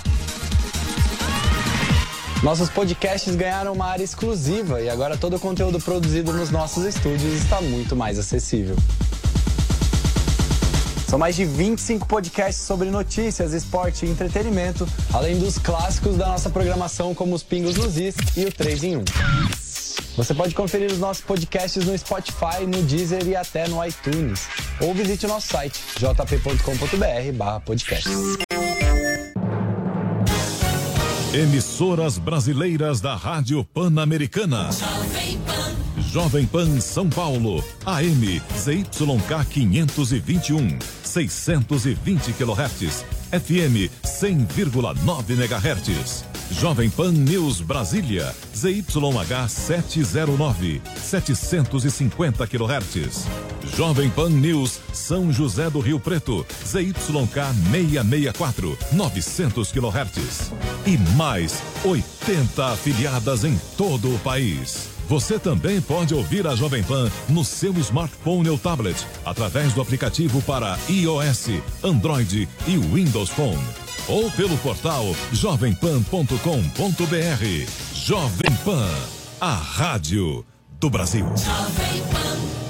Nossos podcasts ganharam uma área exclusiva e agora todo o conteúdo produzido nos nossos estúdios está muito mais acessível. São mais de 25 podcasts sobre notícias, esporte e entretenimento, além dos clássicos da nossa programação como os Pingos nos Is e o 3 em 1. Você pode conferir os nossos podcasts no Spotify, no Deezer e até no iTunes. Ou visite o nosso site jp.com.br/podcast. Emissoras brasileiras da Rádio Pan-Americana. Jovem Pan. Jovem Pan São Paulo. AM ZYK 521. 620 kHz. FM 100,9 MHz. Jovem Pan News Brasília. ZYH 709. 750 kHz. Jovem Pan News São José do Rio Preto. ZYK 664. 900 kHz. E mais 80 afiliadas em todo o país. Você também pode ouvir a Jovem Pan no seu smartphone ou tablet, através do aplicativo para iOS, Android e Windows Phone. Ou pelo portal jovempan.com.br. Jovem Pan, a rádio do Brasil. Jovem Pan.